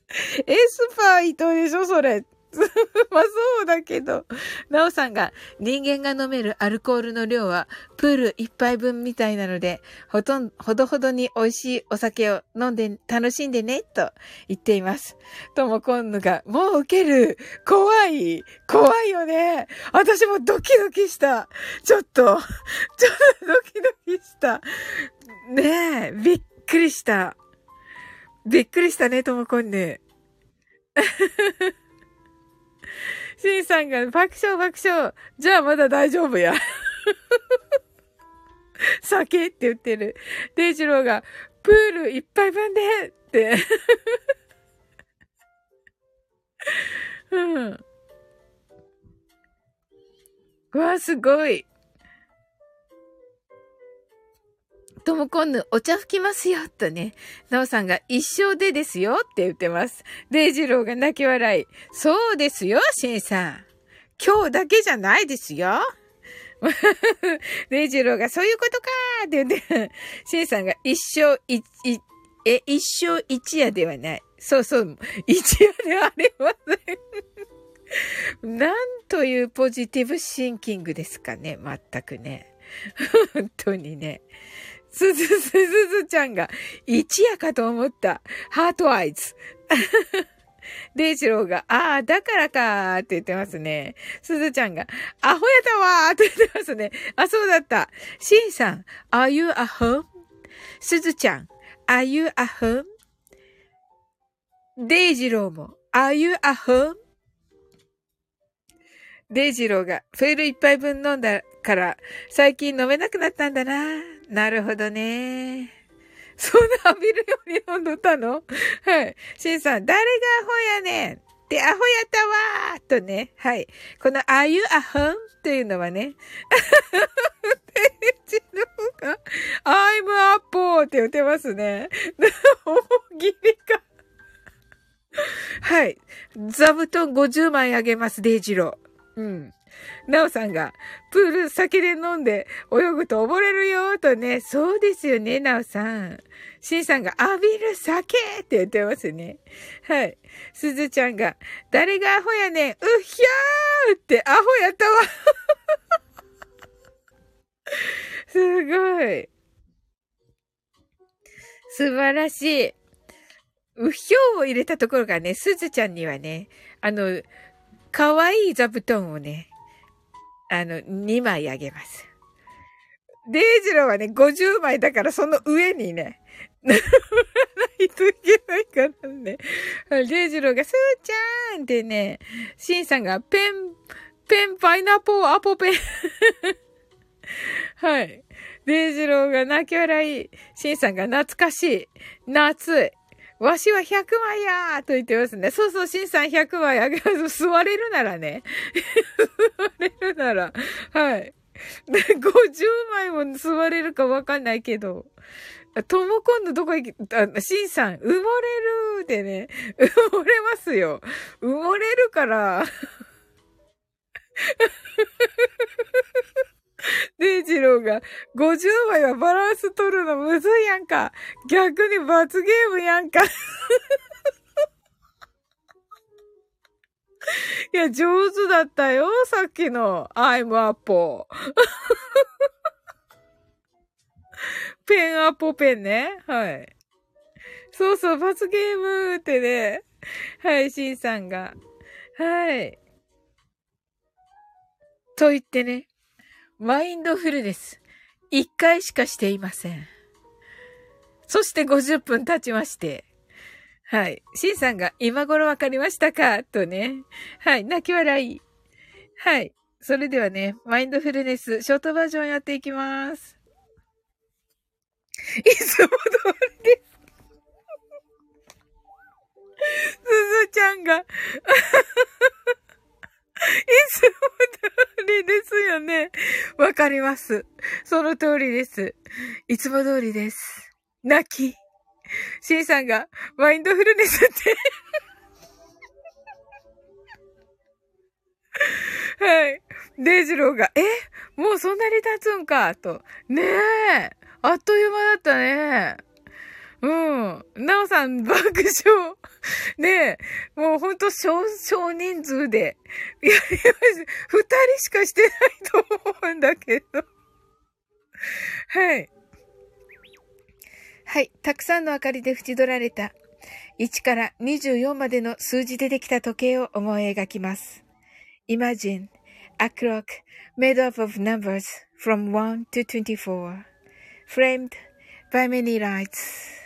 エスパー伊藤でしょそれ。まあそうだけど、なおさんが人間が飲めるアルコールの量はプール一杯分みたいなので、ほとんど、ほどほどに美味しいお酒を飲んで楽しんでね、と言っています。ともこんぬが、もう受ける怖い怖いよね私もドキドキしたちょっと、ちょっとドキドキした。ねえ、びっくりした。びっくりしたね、ともこんぬ。シンさんが爆笑爆笑。じゃあまだ大丈夫や。酒って言ってる。デイジローが、プール一杯分でって。うん。うわ、すごい。ともこんぬ、お茶吹きますよ、とね。なおさんが一生でですよって言ってます。デイジローが泣き笑い。そうですよ、シンさん。今日だけじゃないですよ。デイジローがそういうことかって言って、シンさんが一生一、え、一生一夜ではない。そうそう、一夜ではありません。なんというポジティブシンキングですかね。まったくね。本当にね。すず、すずずちゃんが、一夜かと思った。 heart eyes。デイジローが、ああ、だからかーって言ってますね。すずちゃんが、アホやったわーって言ってますね。あ、そうだった。シンさん、are you a home? すずちゃん、are you a home? デイジローも、are you a home? デイジローが、プール一杯分飲んだから、最近飲めなくなったんだな。なるほどね。そんな浴びるように飲んどったの？はい。シンさん、誰がアホやねんってアホやったわーとね。はい。この Are you a home? というのはね。ページのが I'm a p って言ってますね。大喜利か。はい。座布団50枚あげます、デイジロー。うん。なおさんが、プール先で飲んで泳ぐと溺れるよとね。そうですよね、なおさん。しんさんが、浴びる酒って言ってますね。はい。すずちゃんが、誰がアホやねんうっひゃーってアホやったわ。すごい。素晴らしい。うひょうを入れたところがね、すずちゃんにはね、あの、かわいい座布団をね、あの、2枚あげます。デイジローはね、50枚だからその上にね、並 ばないといけないからね。デイジローが、スーちゃんってね、シンさんが、 pen、pen、pineapple、apple pen。はい。デイジローが泣き笑い。シンさんが懐かしい。夏。わしは100枚やーと言ってますね。そうそう、シンさん100枚あげます。座れるならね。座れるなら。はい。50枚も座れるかわかんないけど。とも今度どこ行き、あ、シンさん、埋もれるでね。埋もれますよ。埋もれるから。デイジローが、50枚はバランス取るのむずいやんか。逆に罰ゲームやんか。いや、上手だったよ、さっきの、アイムアポ。ペンアポペンね。はい。そうそう、罰ゲームってね。はい、シンさんが。はい。と言ってね。マインドフルネス。一回しかしていません。そして50分経ちまして。はい。シンさんが今頃わかりましたか？とね。はい。泣き笑い。はい。それではね、マインドフルネス、ショートバージョンやっていきます。いつも通りです。すずちゃんがいつも通りですよね。わかります。その通りです。いつも通りです。泣き。シンさんが、マインドフルネスって はい。デイジローが、え？もうそんなに経つんかと。ねえ。あっという間だったね。うん。なおさん爆笑。ねえ、もうほんと少、少人数でやります。二人しかしてないと思うんだけど。はい。はい。たくさんの明かりで縁取られた1から24までの数字でできた時計を思い描きます。Imagine a clock made up of numbers from 1 to 24, framed by many lights.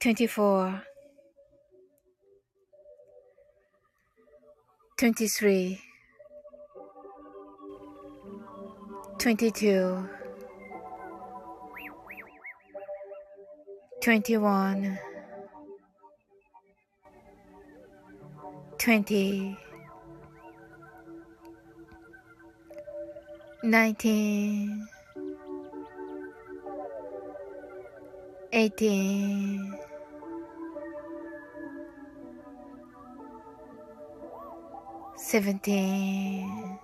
24 23 22 21 20 19 18 seventeen,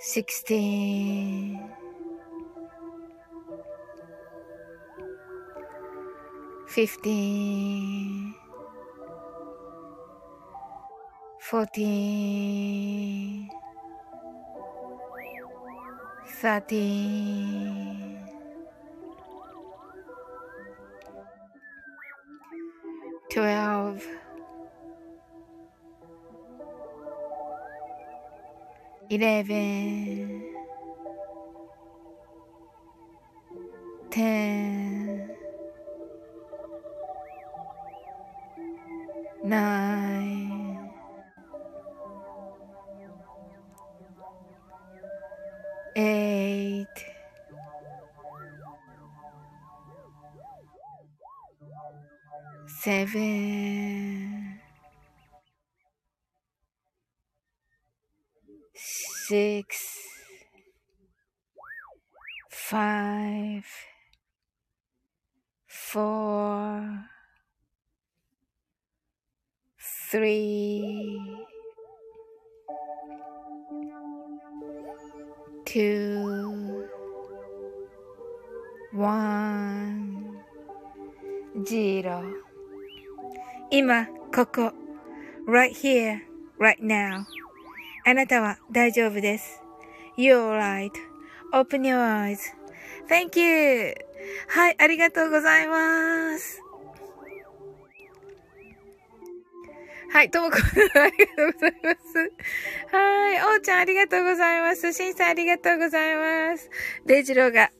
sixteen, fifteen, fourteen, thirteen, twelve, eleven, ten, six, five, four, three, two, one, zero 今、ここ。right here, right now. あなたは大丈夫です。You're right.Open your eyes.Thank you. はい、ありがとうございます。はい、ともこ、ありがとうございます。はい、おうちゃんありがとうございます。しんさんありがとうございます。デイジローが、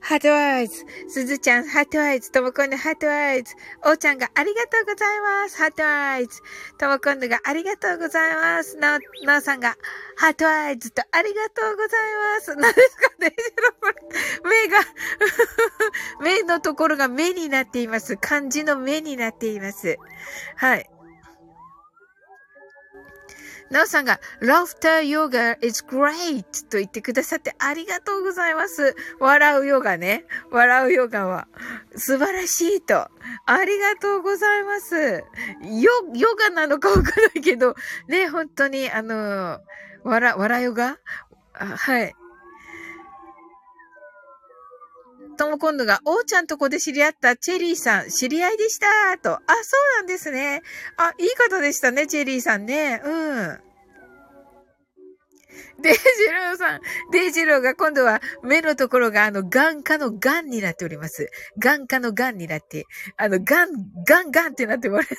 heart eyes。すずちゃん、 heart eyes。ともこんぬ heart eyes。おーちゃんがありがとうございます。 heart eyes。ともこんぬがありがとうございます。な、なおさんが、 heart eyes とありがとうございます。何ですかね 目が 目のところが目になっています。漢字の目になっています。はい。なおさんが、laughter yoga is great と言ってくださってありがとうございます。笑うヨガね。笑うヨガは。素晴らしいと。ありがとうございます。ヨ、ヨガなのかわからないけど、ね、本当に、あの、笑、笑ヨガ？はい。とも今度が、おーちゃんとこで知り合ったチェリーさん、知り合いでしたと。あ、そうなんですね。あ、いい方でしたね、チェリーさんね。うん。デイジローさん、デイジローが今度は目のところがあの、眼科の眼になっております。眼科の眼になって、あの、眼、眼、眼ってなっております。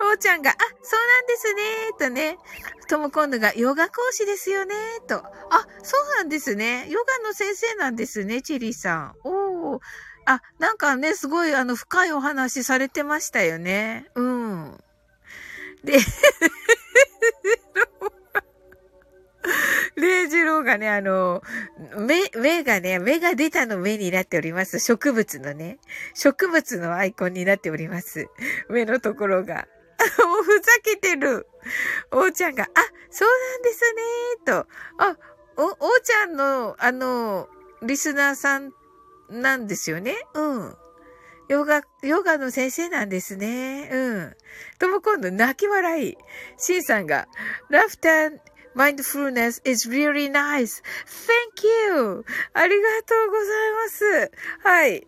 おーちゃんが、あ、そうなんですね、とね。とも今度が、ヨガ講師ですよね、と。あ、そうなんですね。ヨガの先生なんですね、チェリーさん。おー。あ、なんかね、すごい、あの、深いお話されてましたよね。うん。で、レイジローがね、あの、目、目がね、目が出たの目になっております。植物のね、植物のアイコンになっております。目のところが。もうふざけてる。おーちゃんが、あ、そうなんですねと。あ、お、おーちゃんの、あの、リスナーさんなんですよね?うん。ヨガ、ヨガの先生なんですね。うん。とも今度泣き笑い。シンさんが、ラフター mindfulness is really nice. Thank you! ありがとうございます。はい。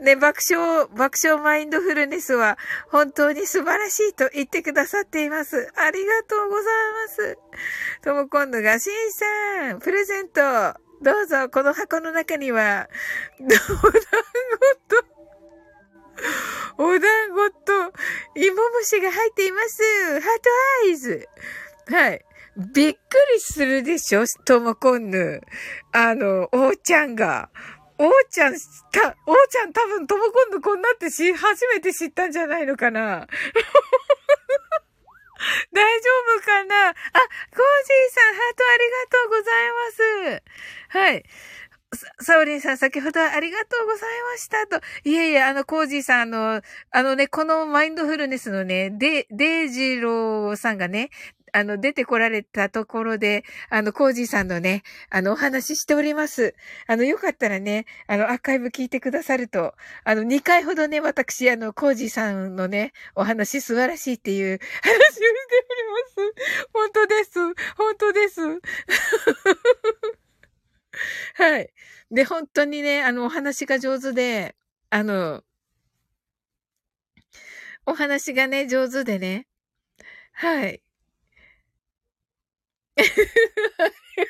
ね、爆笑、爆笑マインドフルネスは本当に素晴らしいと言ってくださっています。ありがとうございます。とも今度が、しんさん、プレゼント、どうぞ、この箱の中には、お団子と、お団子と、芋虫が入っています。ハートアイズ。はい。びっくりするでしょ？ともこんぬ。あの、おーちゃんが。おーちゃん、た、おーちゃん多分ともこんぬこんなってし、初めて知ったんじゃないのかな 大丈夫かな？あ、コージーさん、ハートありがとうございます。はい。サオリンさん、先ほどはありがとうございましたと。いえいえ、あの、コージーさん、あの、あのね、このマインドフルネスのね、デ、デイジローさんがね、あの、出てこられたところで、あの、コージーさんのね、あの、お話ししております。あの、よかったらね、あの、アーカイブ聞いてくださると、あの、2回ほどね、私、あの、コージーさんのね、お話素晴らしいっていう話をしております。本当です。本当です。はい。で、本当にね、あの、お話が上手で、あの、お話がね、上手でね。はい。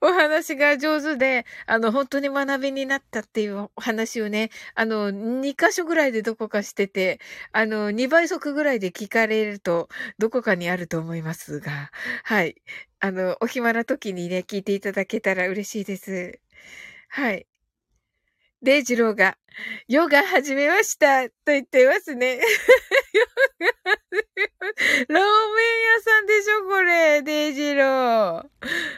お話が上手で、あの、本当に学びになったっていうお話をね、あの、2箇所ぐらいでどこかしてて、あの、2倍速ぐらいで聞かれると、どこかにあると思いますが、はい。あの、お暇な時にね、聞いていただけたら嬉しいです。はい。デイジローが、ヨガ始めましたと言ってますね。ヨガ始めま。ラーメン屋さんでしょこれ、デイジロー。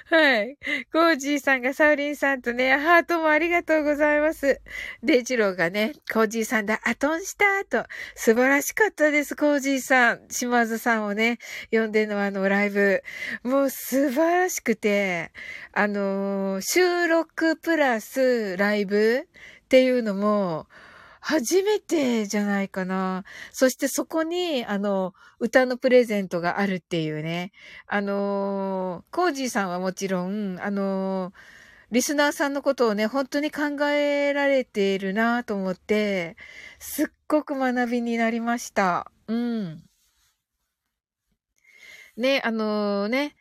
はい。コージーさんがサウリンさんとね、ハートもありがとうございます。デイジローがね、コージーさんだ、アトンしたと。素晴らしかったです、コージーさん。島津さんをね、呼んでのあのライブ。もう素晴らしくて、あのー、収録プラスライブっていうのも、初めてじゃないかな。そしてそこに、あの、歌のプレゼントがあるっていうね。あのコージーさんはもちろん、あのリスナーさんのことをね、本当に考えられているなと思って、すっごく学びになりました。うん。ね、あのね、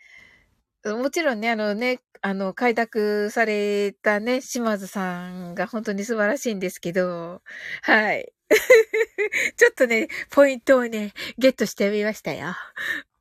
もちろんね、あのね、あの、開拓されたね、島津さんが本当に素晴らしいんですけど、はい。ちょっとね、ポイントをね、ゲットしてみましたよ。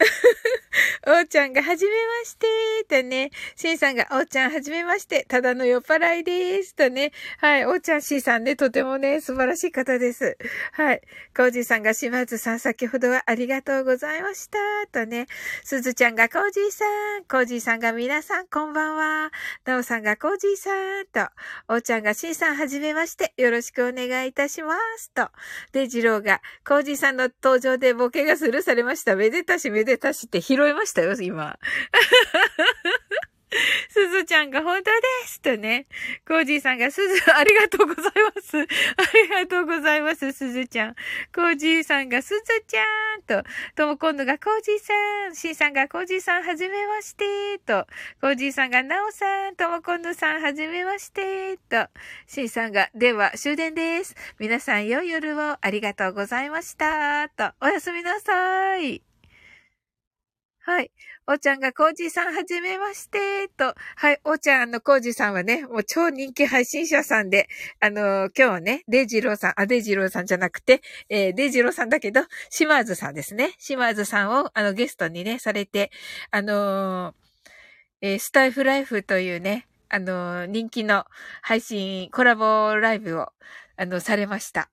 おーちゃんが、はじめましてとね、しんさんが、おーちゃん、はじめまして、ただの酔っ払いです。とね、はい、おーちゃん、しんさんね、とてもね、素晴らしい方です。はい、コージーさんが、島津さん、先ほどはありがとうございました。とね、すずちゃんが、コージーさん、コージーさんが、皆さん、こんばんは。なおさんが、コージーさん、と、おーちゃんが、しんさん、はじめまして、よろしくお願いいたします。と、で、次郎が、コージーさんの登場でボケがスルーされました。めでたしめでたしって拾いましたよ、今。すずちゃんが本当ですとね。コージーさんがすず、ありがとうございます。ありがとうございます、すずちゃん。コージーさんがすずちゃんと、とも今度がコージーさん、しんさんがコージーさんはじめましてと、コージーさんがなおさん、とも今度さんはじめましてと、しんさんが、では終電です。皆さん良い夜をありがとうございましたと、おやすみなさい。はい。おーちゃんがコージーさんはじめまして、と。はい。おーちゃんのコージーさんはね、もう超人気配信者さんで、あのー、今日はね、デイジローさん、あ、デイジローさんじゃなくて、えー、デイジローさんだけど、島津さんですね。島津さんを、あの、ゲストにね、されて、あの、えー、スタエフライブというね、あの、人気の配信、コラボライブを、あの、されました。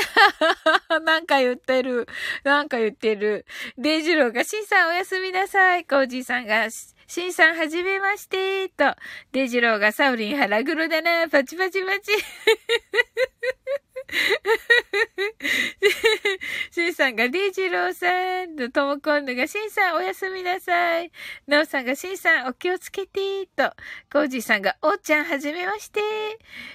なんか言ってる。なんか言ってる。デイジローが、シンさんおやすみなさい。コージーさんが、シンさんはじめまして。と、デイジローがサオリン腹黒だな。パチパチパチ。シンさんが、デイジローさんと、ともこんぬが、シンさんおやすみなさい。なおさんが、シンさんお気をつけて、と、コージーさんが、おーちゃんはじめまして。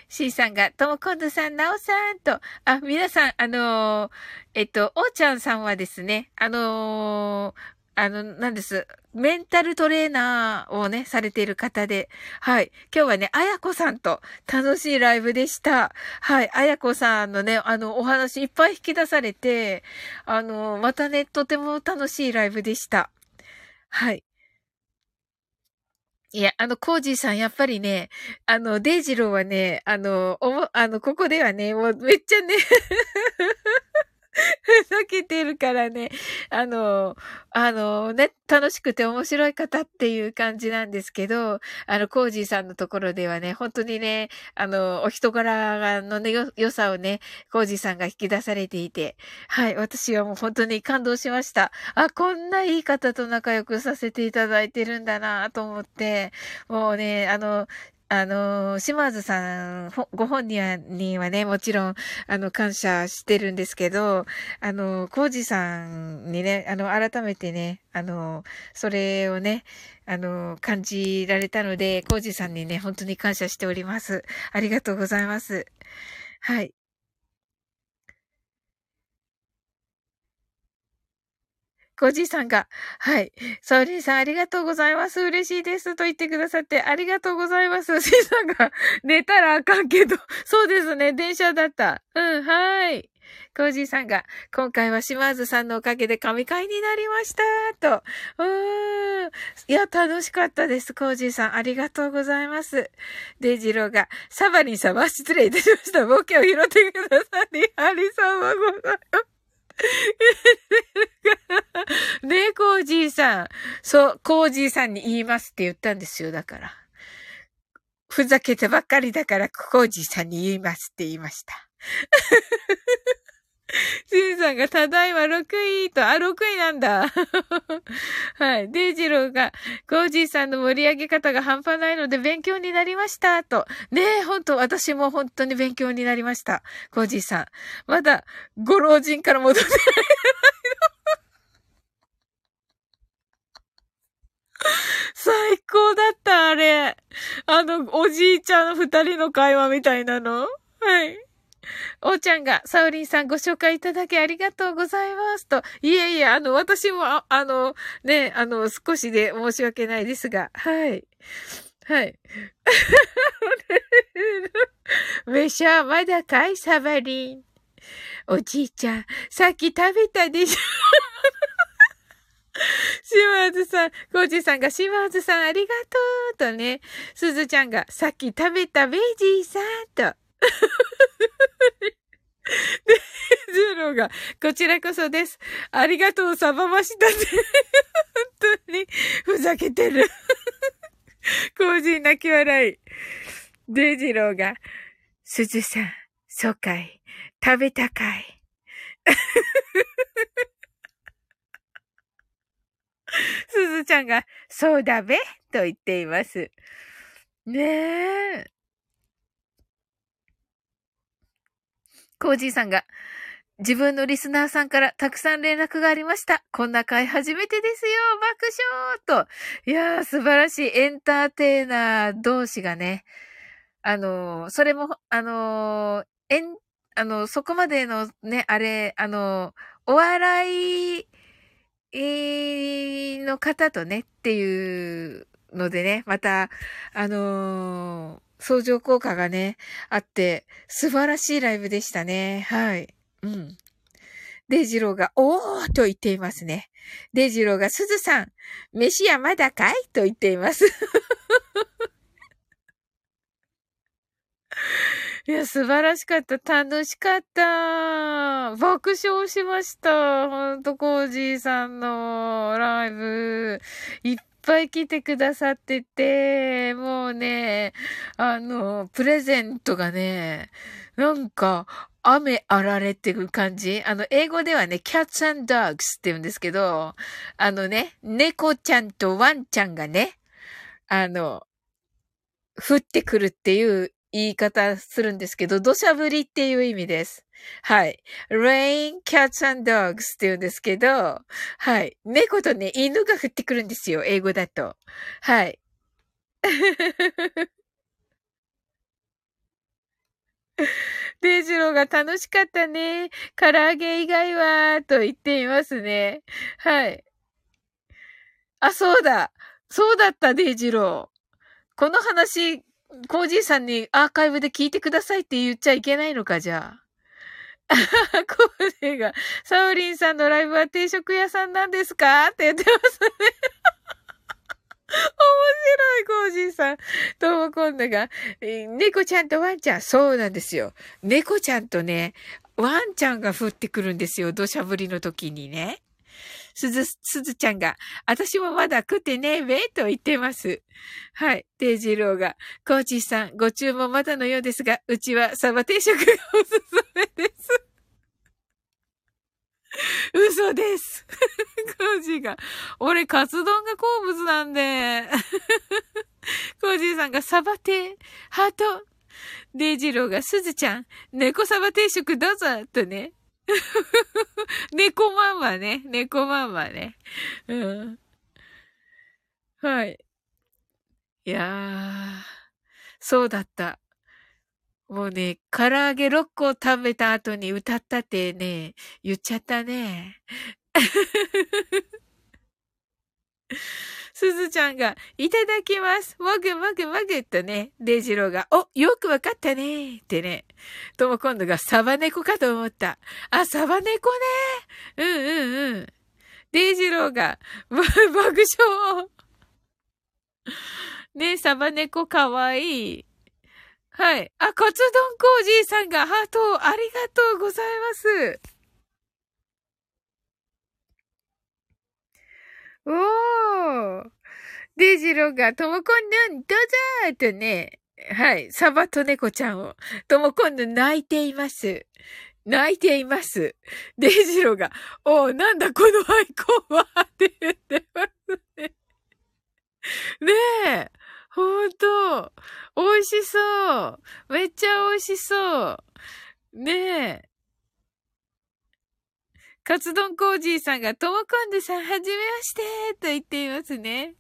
シンさんが、ともこんぬさん、なおさんと、あ、皆さん、あのー、えっと、おーちゃんさんはですね、あのーあの、なんです。メンタルトレーナーをね、されている方で、はい。今日はね、あやこさんと楽しいライブでした。はい。あやこさんのね、あの、お話いっぱい引き出されて、あの、またね、とても楽しいライブでした。はい。いや、あの、コージーさん、やっぱりね、あの、デイジローはね、あの、おも、あの、ここではね、もうめっちゃね ふざけてるからね、あの、あのね、楽しくて面白い方っていう感じなんですけど、あの、コージーさんのところではね、本当にね、あの、お人柄のね、良さをね、コージーさんが引き出されていて、はい、私はもう本当に感動しました。あ、こんないい方と仲良くさせていただいてるんだなと思って、もうね、あの、あの、島津さん、ご本人にはね、もちろん、あの、感謝してるんですけど、あの、コージさんにね、あの、改めてね、あの、それをね、あの、感じられたので、コージさんにね、本当に感謝しております。ありがとうございます。はい。コジーさんが、はい。サウリンさんありがとうございます。嬉しいです。と言ってくださってありがとうございます。シンさんが、寝たらあかんけど、そうですね。電車だった。うん、はい。コージーさんが、今回は島津さんのおかげで神会になりました。と。うーん。いや、楽しかったです。コージーさん、ありがとうございます。デイジローが、サバリン様、失礼いたしました。ボケを拾ってくださり、ありがとうございます。ねえ、コージーさん。そう、コージーさんに言いますって言ったんですよ、だから。ふざけてばっかりだから、コージーさんに言いますって言いました。シンさんがただいま6位と、あ、6位なんだ。はい。デイジローが、コージーさんの盛り上げ方が半端ないので勉強になりました。と。ねえ、ほんと、私も本当に勉強になりました。コージーさん。まだ、ご老人から戻ってないの。最高だった、あれ。あの、おじいちゃん二人の会話みたいなの。はい。おーちゃんが、サウリンさんご紹介いただきありがとうございますと。いえいえ、あの、私も、ああの、ね、あの、少しで申し訳ないですが、はい。はい。めしゃ、まだかいサバリン。おじいちゃん、さっき食べたでしょ 島津さん、コージさんが島津さんありがとうとね、すずちゃんがさっき食べたベイジーさんと。で、ジュローが、こちらこそです。ありがとう、サバましたね。本当に、ふざけてる。コージー泣き笑い。デイジローが、すずさん、そうかい。食べたかい。すずちゃんが、そうだべ？と言っています。ねえ。コージーさんが、自分のリスナーさんからたくさん連絡がありました。こんな回初めてですよ爆笑と。いやー、素晴らしいエンターテイナー同士がね、あのー、それも、あのー、えん、あの、そこまでのね、あれ、あの、お笑い、の方とねっていうのでね、また、あの、相乗効果がね、あって、素晴らしいライブでしたね。はい。うん。デイジローが、おーと言っていますね。デイジローが、すずさん、飯はまだかい？と言っています。いや、素晴らしかった。楽しかった。爆笑しました。ほんと、コージーさんのライブ。いっぱい来てくださってて、もうね、あの、プレゼントがね、なんか、雨あられっていう感じあの、英語ではね、cats and dogs って言うんですけど、あのね、猫ちゃんとワンちゃんがね、あの、降ってくるっていう言い方するんですけど、土砂降りっていう意味です。はい。rain, cats and dogs って言うんですけど、はい。猫とね、犬が降ってくるんですよ。英語だと。はい。デイジローが楽しかったね。唐揚げ以外は、と言っていますね。はい。あ、そうだ。そうだった、デイジロー。この話、コージーさんにアーカイブで聞いてくださいって言っちゃいけないのか、じゃあ。コーデが、サウリンさんのライブは定食屋さんなんですか？って言ってますね。面白い、コージーさん。ともこんぬが、猫ちゃんとワンちゃん。そうなんですよ。猫ちゃんとね、ワンちゃんが降ってくるんですよ。土砂降りの時にね。すず、すずちゃんが、私もまだ食ってねえべと言ってます。はい。デイジローが、コージーさん、ご注文まだのようですが、うちはサバ定食がおすすめです。嘘です。コージーが、俺、カツ丼が好物なんで。コージーさんがサバ定、ハート。デイジローが、すずちゃん、猫サバ定食どうぞ、とね。猫ママね。猫ママね。うん。はい。いやー、そうだった。もうね、唐揚げ6個食べた後に歌ったってね、言っちゃったね。すずちゃんが、いただきます。もぐもぐもぐっとね、デイジローが、お、よくわかったねってね。とも今度がサバ猫かと思った。あ、サバ猫ね。うんうんうん。デイジローが、爆笑。ねサバ猫かわいい。はい。あ、カツ丼コージーさんがハートをありがとうございます。おー。デイジローが、ともこんぬん、どうぞーとね、はい、サバと猫ちゃんを、ともこんぬん泣いています。泣いています。デイジロが、おー、なんだこのアイコンはって言ってますね。ねえ、ほんと、美味しそう。めっちゃ美味しそう。ねえ。カツ丼コージーさんが、ともこんでさん、はじめましてと言っていますね。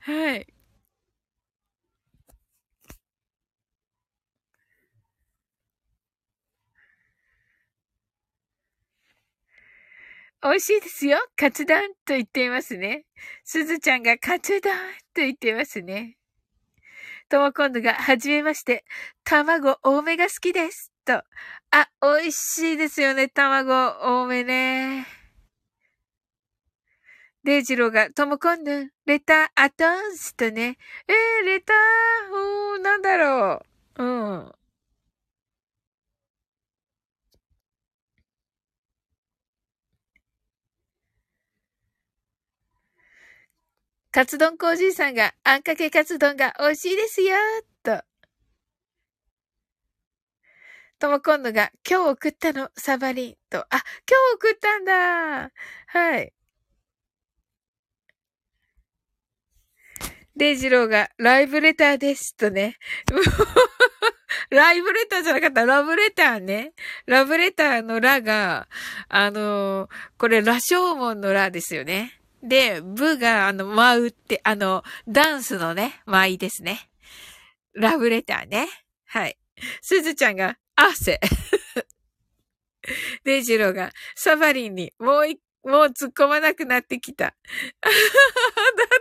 はい。美味しいですよ。カツ丼と言っていますね。すずちゃんがカツ丼と言っていますね。とも今度が、はじめまして、卵多めが好きです。と。あ、美味しいですよね。卵多めね。デイジローが、ともこんぬ、レター、アトンスとね。えー、レター、おー、なんだろう。うん。カツ丼コージーさんが、あんかけカツ丼が美味しいですよと。も今度が、今日送ったの、サバリンと。あ、今日送ったんだはい。デイジローが、ライブレターですとね。ライブレターじゃなかった、ラブレターね。ラブレターのラが、あのー、これ、羅生門のラですよね。で、ブが、あの、舞うって、あの、ダンスのね、舞いですね。ラブレターね。はい。すずちゃんが、汗。デイジローが、サバリンに、もうい、もう突っ込まなくなってきた。だっ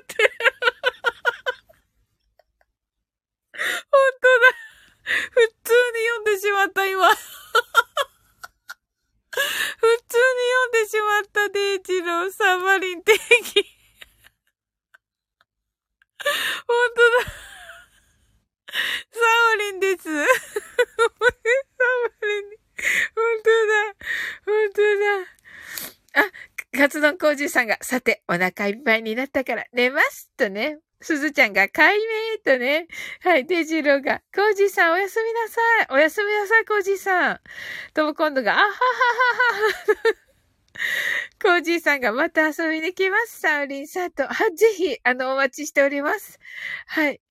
て本当だ。普通に読んでしまった、今。普通に読んでしまったデイジローサバリン定義。本当だ。サオリンです。サバリン。本当だ。本当だ。あ、カツ丼工事さんが、さて、お腹いっぱいになったから寝ますとね。すずちゃんが、解明とね。はい、デジローが、コージーさんおやすみなさい。おやすみなさい、コージーさん。とも今度が、あはははは。コージーさんがまた遊びに来ます。サウリンさんと。は、ぜひ、あの、お待ちしております。はい。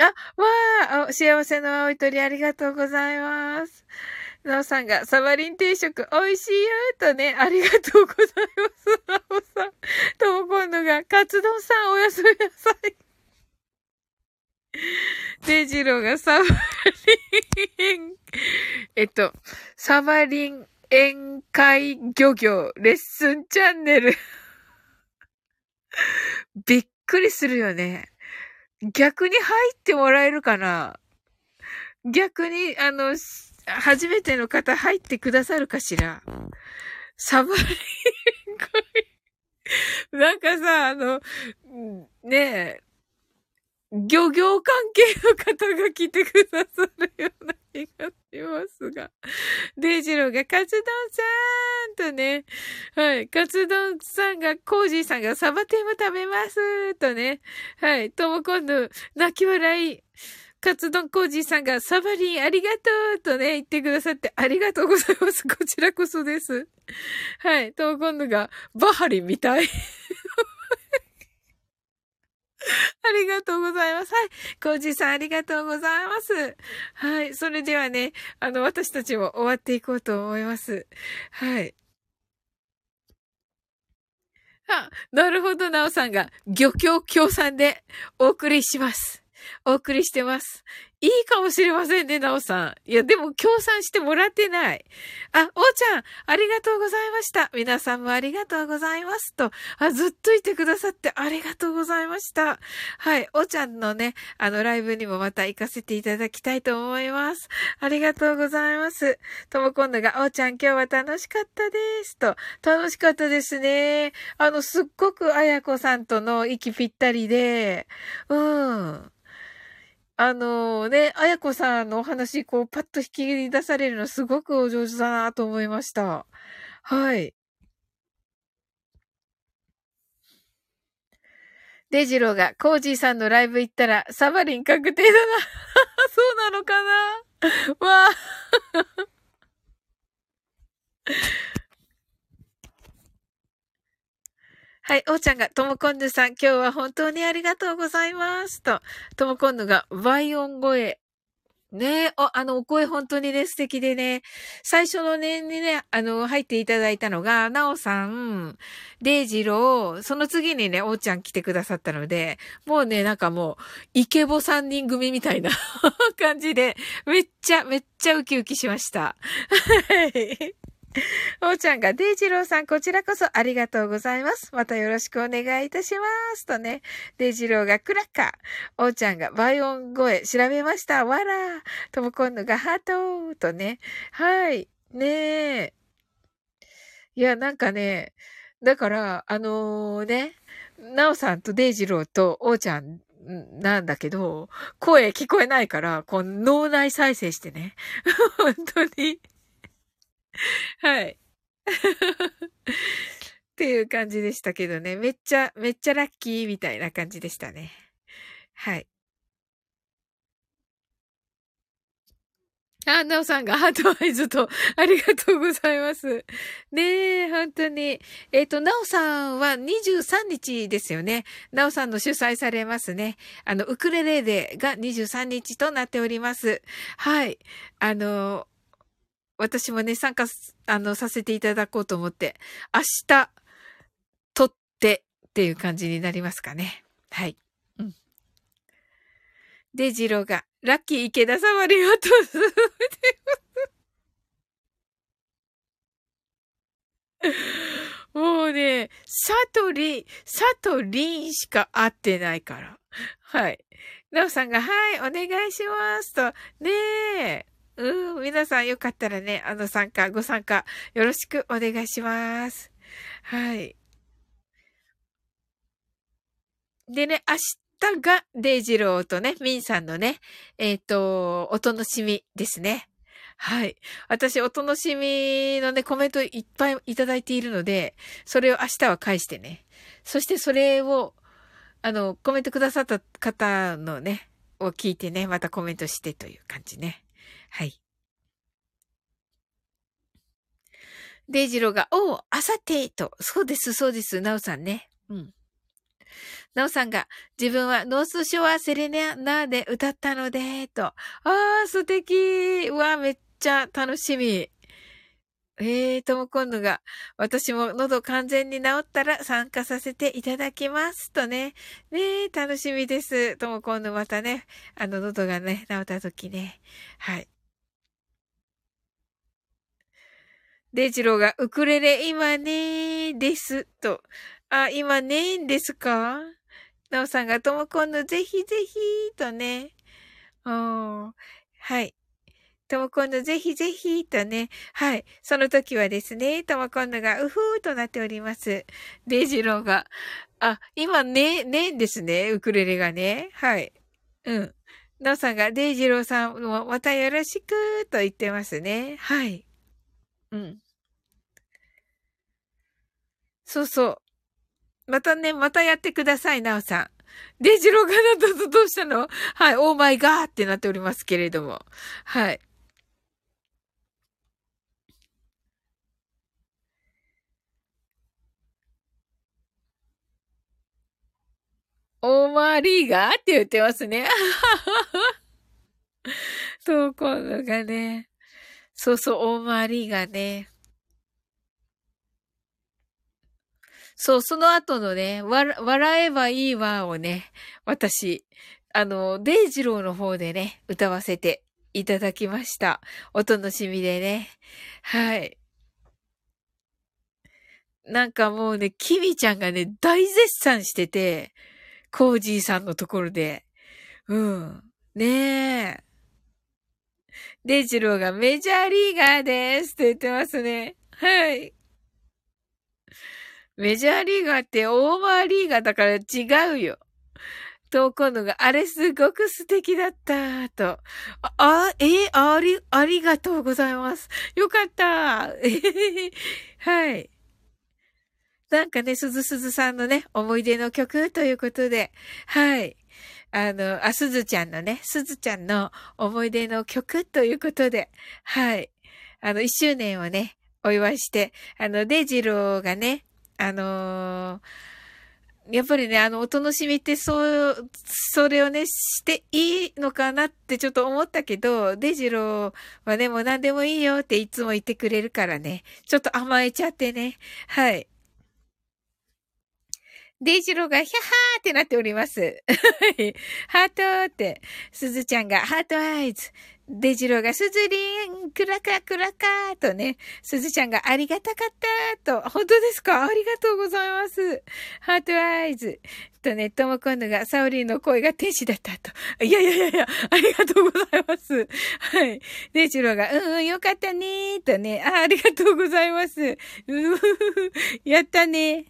あ、わあ、幸せの青い鳥ありがとうございます。なおさんが、サバリン定食美味しいよとね、ありがとうございます。なおさん。とも今度が、カツ丼さんおやすみなさい。デジローがサバリン、えっと、サバリン宴会漁業レッスンチャンネル。びっくりするよね。逆に入ってもらえるかな？逆に、あの、初めての方入ってくださるかしら？サバリン会。なんかさ、あの、ねえ、漁業関係の方が来てくださるような。気がしますが。デイジローがカツ丼さんとね、はい、カツ丼さんが、コージーさんがサバテンも食べますとね、はい、とも今度、泣き笑い。カツ丼コージーさんがサバリンありがとうとね、言ってくださってありがとうございます。こちらこそです。はい。とも今度がバハリンみたい。ありがとうございます。はい。コージさんありがとうございます。はい。それではね、あの、私たちも終わっていこうと思います。はい。あ、なるほど、なおさんが、漁協協賛でお送りします。お送りしてます。いいかもしれませんね、なおさん。いや、でも、協賛してもらってない。あ、おーちゃん、ありがとうございました。皆さんもありがとうございますと。あ、ずっといてくださってありがとうございました。はい、おーちゃんのね、あの、ライブにもまた行かせていただきたいと思います。ありがとうございます。とも今度が、おーちゃん今日は楽しかったです。と。楽しかったですね。あの、すっごくあやこさんとの息ぴったりで、うん。あのね、あやこさんのお話、こう、パッと引き出されるのすごくお上手だなと思いました。はい。デジローが、コージーさんのライブ行ったら、サバリン確定だな。そうなのかなわあ。はい、おーちゃんが、ともこんぬさん、今日は本当にありがとうございます。と、ともこんぬが、倍音声ねえ、あの、お声本当にね、素敵でね、最初の年にね、あの、入っていただいたのが、なおさん、デイジロー、その次にね、おーちゃん来てくださったので、もうね、なんかもう、イケボ三人組みたいな 感じで、めっちゃ、めっちゃウキウキしました。はい。おーちゃんが、デイジローさん、こちらこそありがとうございます。またよろしくお願いいたします。とね、デイジローがクラッカー。おーちゃんが、倍音声調べました。わらともこんのがハートとね。はい。ねえ。いや、なんかね、だから、あのー、ね、なおさんとデイジローとおーちゃんなんだけど、声聞こえないから、こう脳内再生してね。本当に はい。っていう感じでしたけどね。めっちゃ、めっちゃラッキーみたいな感じでしたね。はい。あ、なおさんがハートアイズと、ありがとうございます。ねえ、本当に。えっ、ー、と、なおさんは23日ですよね。なおさんの主催されますね。あの、ウクレレデーが23日となっております。はい。あの、私もね、参加、あの、させていただこうと思って、明日、撮ってっていう感じになりますかね。はい。うん。で、ジロが、ラッキー池田さんありがとう。もうね、サトリ、サトリンしか会ってないから。はい。なおさんが、はい、お願いしますと。ねえ。うん、皆さんよかったらね、あの参加、ご参加よろしくお願いします。はい。でね、明日がデイジローとね、ミンさんのね、えっ、ー、と、お楽しみですね。はい。私、お楽しみのね、コメントいっぱいいただいているので、それを明日は返してね。そしてそれを、あの、コメントくださった方のね、を聞いてね、またコメントしてという感じね。はい。デイジローが、おう、あさてと。そうです、そうです、ナオさんね。うん。ナオさんが、自分はノースショアセレナーで歌ったので、と。ああ、素敵。うわ、めっちゃ楽しみ。ええー、とも今度が、私も喉完全に治ったら参加させていただきます。とね。ねえ、楽しみです。とも今度またね、あの喉がね、治った時ね。はい。デイジローがウクレレ今ねーです。と。あ、今ねーんですか？なおさんがとも今度ぜひぜひとね。おー。はい。とも今度ぜひぜひとね。はい。その時はですね、とも今度がうふーとなっております。デイジローが。あ、今ね、ねーんですね。ウクレレがね。はい。うん。なおさんが、デイジローさんもまたよろしくと言ってますね。はい。うん。そうそう。またね、またやってください、なおさん。デジローがなったとどうしたの？はい、オーマイガーってなっておりますけれども。はい。オーマーリーガーって言ってますね。そう、今度がね。そうそう、オーマーリーガーね。そう、その後のね、わ、笑えばいいわをね、私、あの、デイジローの方でね、歌わせていただきました。お楽しみでね。はい。なんかもうね、キミちゃんがね、大絶賛してて、コージーさんのところで。うん。ねえ。デジローがメジャーリーガーですって言ってますね。はい。メジャーリーガーってオーバーリーガーだから違うよ。と、今度が、あれすごく素敵だった、と。あ、あ、えー、あり、ありがとうございます。よかった。はい。なんかね、すずすずさんのね、思い出の曲ということで、はい。あの、あ、すずちゃんのね、すずちゃんの思い出の曲ということで、はい。あの、一周年をね、お祝いして、あの、デジローがね、あのー、やっぱりね、あの、お楽しみってそう、それをね、していいのかなってちょっと思ったけど、デジローはね、もう何でもいいよっていつも言ってくれるからね、ちょっと甘えちゃってね。はい。デイジローがヒャハーってなっております。ハートーって、すずちゃんが heart eyes。デイジローがすずりん、クラカクラカーとね、すずちゃんがありがたかったと、本当ですか？ありがとうございます。 heart eyes。とね、ともこんぬがサオリンの声が天使だったと。いやいやいやいや、ありがとうございます。はい。デジローが、うんうん、よかったねとね、あ、ありがとうございます。うふふ、やったね。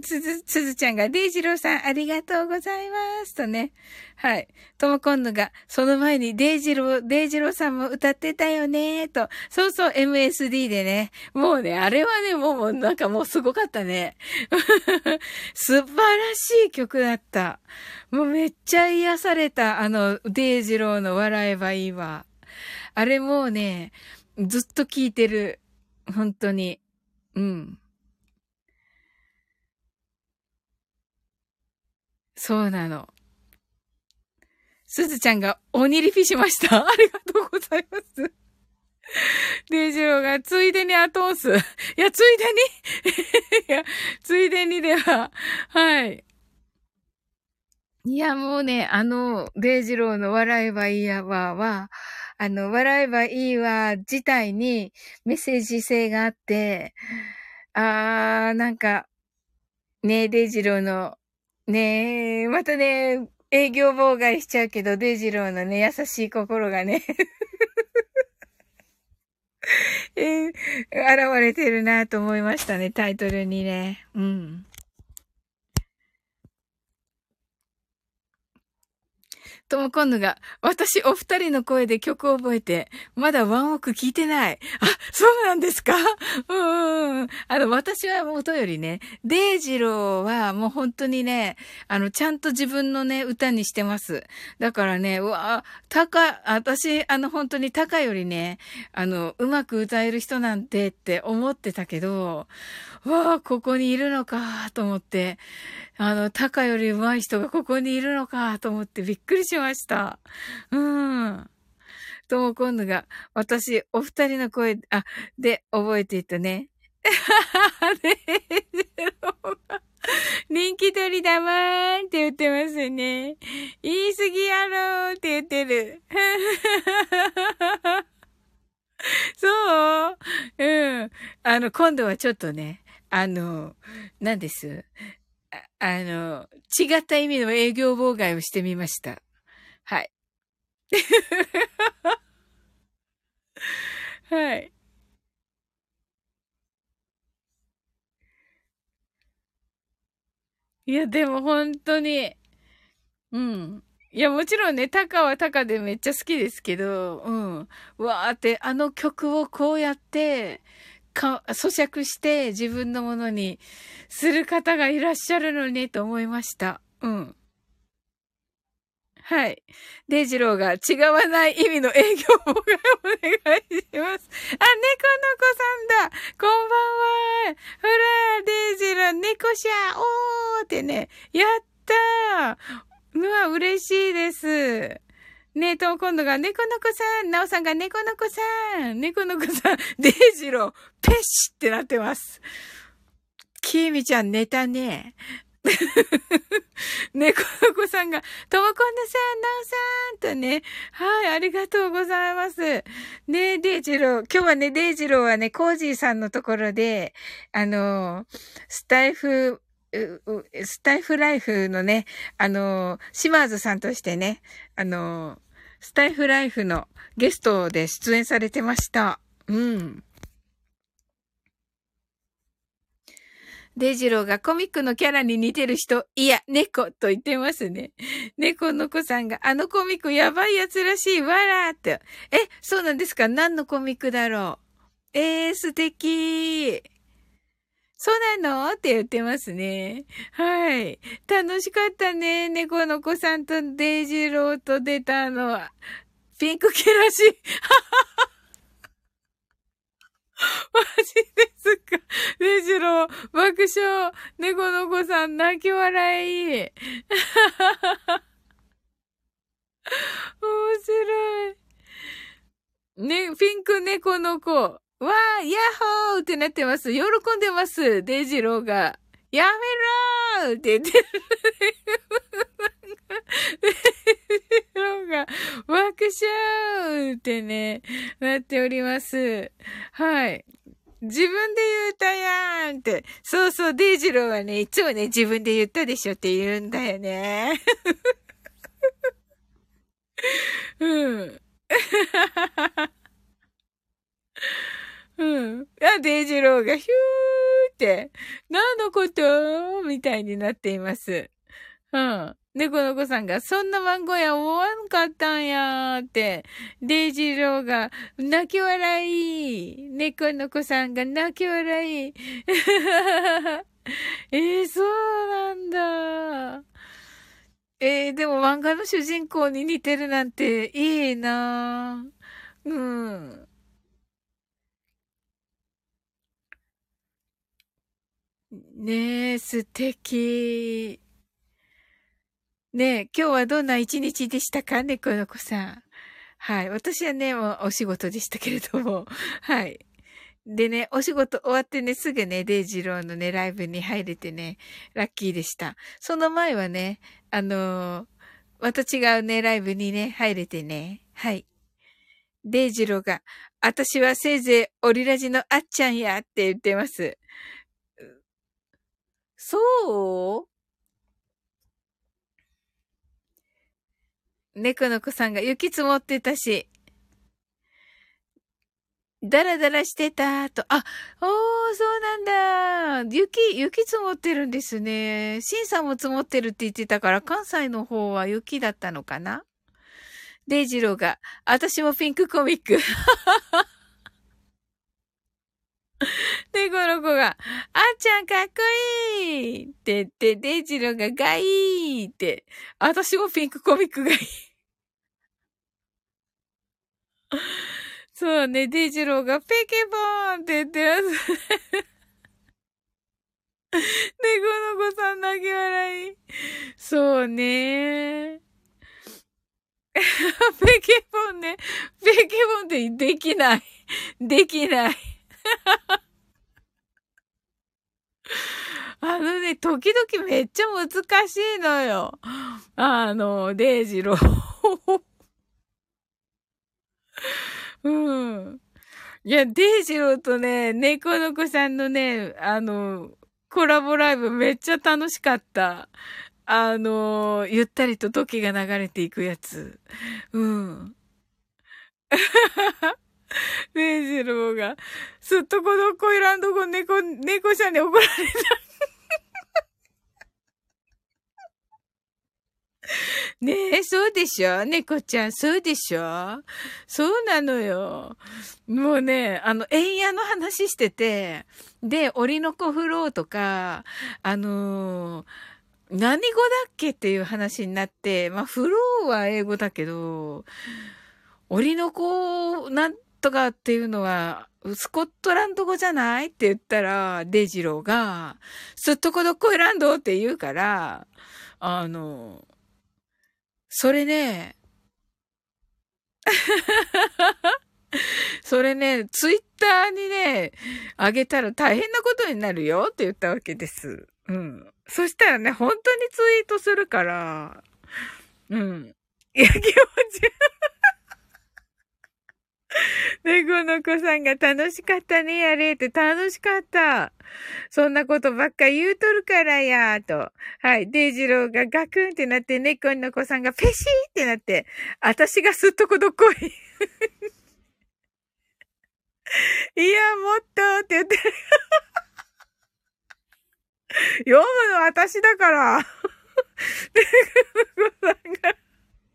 つず、つずちゃんが、デジローさん、ありがとうございます。とね。はい。とも今度が、その前にデイジロー、デイジローさんも歌ってたよねと。そうそう、MSD でね。もうね、あれはね、もう、もうなんかもうすごかったね。素晴らしい曲だった。もうめっちゃ癒された、あの、デイジローの笑えばいいわ。あれもうね、ずっと聴いてる。本当に。うん。そうなの。すずちゃんが鬼リピしました。ありがとうございます。デイジローが、ついでに後押す。いや、ついでに？いや、ついでにでは、はい。いや、もうね、あの、デイジローの笑えばいいやわは、あの、笑えばいいわ自体にメッセージ性があって、あー、なんか、ねデイジローの、ねまたね、営業妨害しちゃうけど、デジローのね、優しい心がね えー、現れてるなと思いましたね、タイトルにね。うん。とも今度が、私お二人の声で曲を覚えて、まだワンオク聞いてない。あ、そうなんですか？うんうん。あの、私は元よりね、デイジローはもう本当にね、あの、ちゃんと自分のね、歌にしてます。だからね、うわ、タカ、私、あの、本当にタカよりね、あの、うまく歌える人なんてって思ってたけど、わあ、ここにいるのか、と思って、あの、タカより上手い人がここにいるのかと思ってびっくりしました。うん。とも今度が、私、お二人の声、あ、で、覚えていたね。人気取りだわーんって言ってますね。言い過ぎやろーって言ってる。そう？うん。あの、今度はちょっとね、あの、何です？ああの、違った意味の営業妨害をしてみました。はい。はい。いや、でも本当に、うん。いや、もちろんね、タカはタカでめっちゃ好きですけど、うん。わーって、あの曲をこうやって、か、咀嚼して自分のものにする方がいらっしゃるのねと思いました。うん。はい。デイジローが違わない意味の営業妨害をお願いします。あ、猫の子さんだこんばんはほら、デイジロー、猫しゃおーってね、やったーうわ、嬉しいです。ねえ、と、今度が猫の子さん、なおさんが猫の子さん、猫の子さん、デイジロー、ペッシってなってます。きみちゃん寝たね。猫の子さんが、ともこんなさん、なおさんとね、はい、ありがとうございます。ねえデイジロー、今日はね、デイジローはね、コージーさんのところで、あの、スタイフ、スタイフライフのね、あの、島津さんとしてね、あの、スタイフライフのゲストで出演されてました。うん。デジローがコミックのキャラに似てる人、いや、猫と言ってますね。猫の子さんが、あのコミックやばいやつらしい、わらって。え、そうなんですか？何のコミックだろう？えー、素敵そうなの？って言ってますね。はい。楽しかったね。猫の子さんとデイジローと出たのは。ピンクキラシ。マジですか？デイジロ郎、爆笑。猫の子さん、泣き笑い。面白い。ね、ピンク猫の子。わー、ヤッホーってなってます。喜んでます。デイジローが。やめろーって言ってる。デイジローが爆笑ってね、なっております。はい。自分で言うたやんって。そうそう、デイジローはね、いつもね、自分で言ったでしょって言うんだよね。うん。うん。あ、デイジローがヒューって、何のこと？みたいになっています。うん。猫の子さんが、そんな番号や思わんかったんやーって、デイジローが、泣き笑い。猫の子さんが泣き笑い。えー、そうなんだ。えー、でも漫画の主人公に似てるなんていいなうん。ねえ、素敵。ねえ、今日はどんな一日でしたか猫の子さん。はい。私はね、もうお仕事でしたけれども。はい。でね、お仕事終わってね、すぐね、デイジローのね、ライブに入れてね、ラッキーでした。その前はね、あのー、また違うね、ライブにね、入れてね。はい。デイジローが、私はせいぜいオリラジのあっちゃんやって言ってます。そう？猫の子さんが雪積もってたし、ダラダラしてたと。あ、おー、そうなんだ。雪、雪積もってるんですね。シンさんも積もってるって言ってたから、関西の方は雪だったのかな？デイジローが、私もピンクコミック。猫の子が、あっちゃんかっこいいって言って、デイジローががいいって、私もピンクコミックがいい。そうね、デイジローがペケボーンって言ってます。猫の子さん泣き笑い。そうね。ペケボンね。ペケボンってできない。できない。あのね、時々めっちゃ難しいのよ。あの、デイジロー。うん。いや、デイジローとね、猫の子さんのね、あの、コラボライブめっちゃ楽しかった。あの、ゆったりと時が流れていくやつ。うん。デイジローが、すっとこどっこいらんとこ猫、猫ちゃんに怒られた。ねえ、そうでしょ？猫ちゃん、そうでしょ？そうなのよ。もうね、あの、円屋の話してて、で、檻の子フローとか、あのー、何語だっけっていう話になって、まあ、フローは英語だけど、檻の子、なんとかっていうのは、スコットランド語じゃないって言ったら、デジローが、すっとこどっこいランドって言うから、あの、それね、それね、ツイッターにね、あげたら大変なことになるよって言ったわけです。うん。そしたらね、本当にツイートするから、うん。いや、気持ち 猫の子さんが楽しかったね、やれって楽しかった。そんなことばっか言うとるからやと。はい。デイジローがガクンってなって、猫の子さんがペシーってなって、私がすっとこどっこい。いや、もっとって言って。読むの私だから。猫の子さんが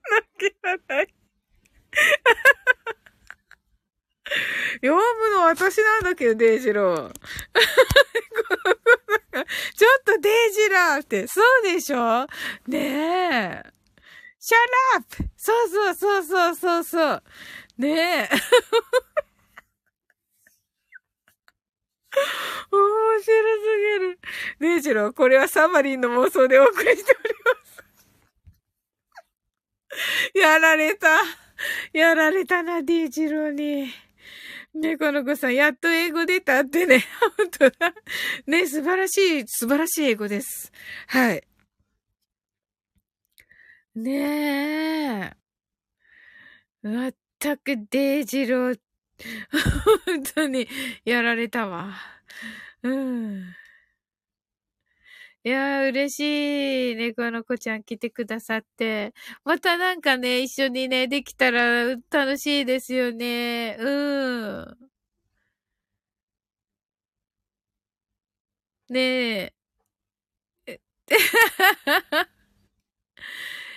泣き笑い。読むの私なんだけど、デイジロー。ちょっとデイジラーって、そうでしょ？ねえ。 Shut up そうそうそうそうそうそう。ねえ。面白すぎるデイジロー、これはさおりんの妄想でお送りしております。やられた。やられたな、デイジローに。ね、この子さん、やっと英語出たってね。本当だ。ね、素晴らしい、素晴らしい英語です。はい。ねえ。まったくデイジロー、本当にやられたわ。うん。いやー、嬉しい。猫の子ちゃん来てくださって。またなんかね、一緒にね、できたら楽しいですよね。うん。ねえ。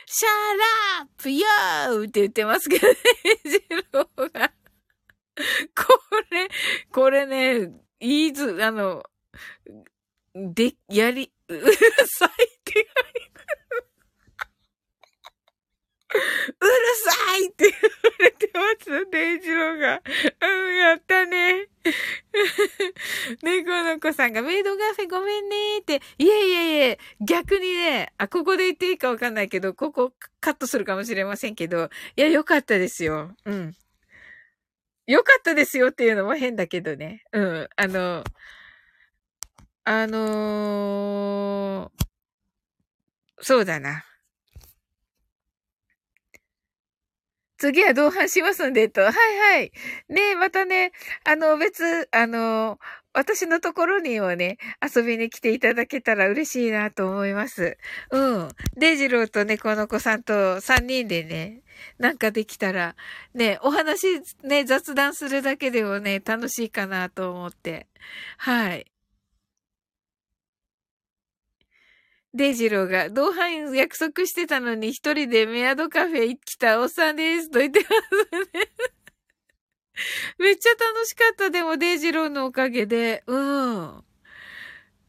Shut up よーって言ってますけどね、ジローが。これ、これね、いいず、あの、で、やり、うるさいって言わうるさいって言われてますデイジローが。うん、やったね。猫の子さんがメイドガフェごめんねって。いえいえいえ、逆にね、あ、ここで言っていいかわかんないけど、ここカットするかもしれませんけど、いや、よかったですよ。うん。よかったですよっていうのも変だけどね。うん。あの、あのー、そうだな。次は同伴しますんで、と。はいはい。ねまたね、あの、別、あの、私のところにもね、遊びに来ていただけたら嬉しいなと思います。うん。デイジローと猫の子さんと3人でね、なんかできたら、ね、お話ね、雑談するだけでもね、楽しいかなと思って。はい。デイジローが、同伴約束してたのに一人でメイドカフェ来たおっさんですと言ってますね めっちゃ楽しかった、でもデイジローのおかげで。うん。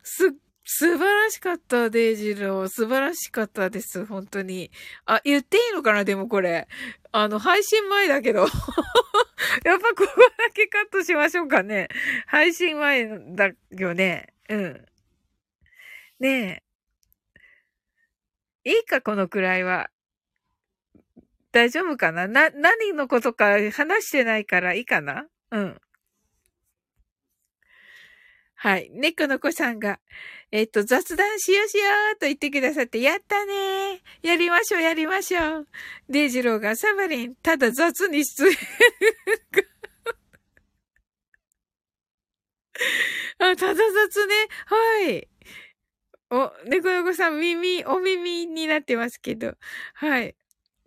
す、素晴らしかった、デイジロー。素晴らしかったです、本当に。あ、言っていいのかなでもこれ。あの、配信前だけど。やっぱここだけカットしましょうかね。配信前だよね。うん。ねえ。いいか、このくらいは。大丈夫かな？な、何のことか話してないからいいかな？うん。はい。猫の子さんが、えっ、と、雑談しようしようと言ってくださって、やったねやりましょう、やりましょう。デイジローが、サバリン、ただ雑に出演。あ、ただ雑ね。はい。お、猫の子さん耳、お耳になってますけど。はい。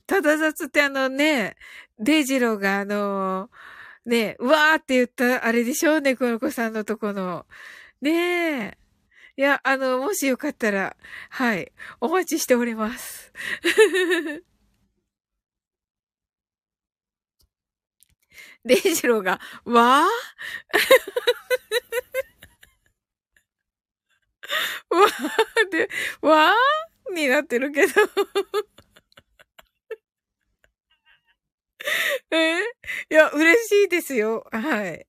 ただ雑ってあのね、デイジローがあのー、ね、うわーって言ったあれでしょ？猫の子さんのとこの。ねえ。いや、あの、もしよかったら、はい、お待ちしております。デイジローが、わー？わーで、わーになってるけど え？いや、嬉しいですよ。はい。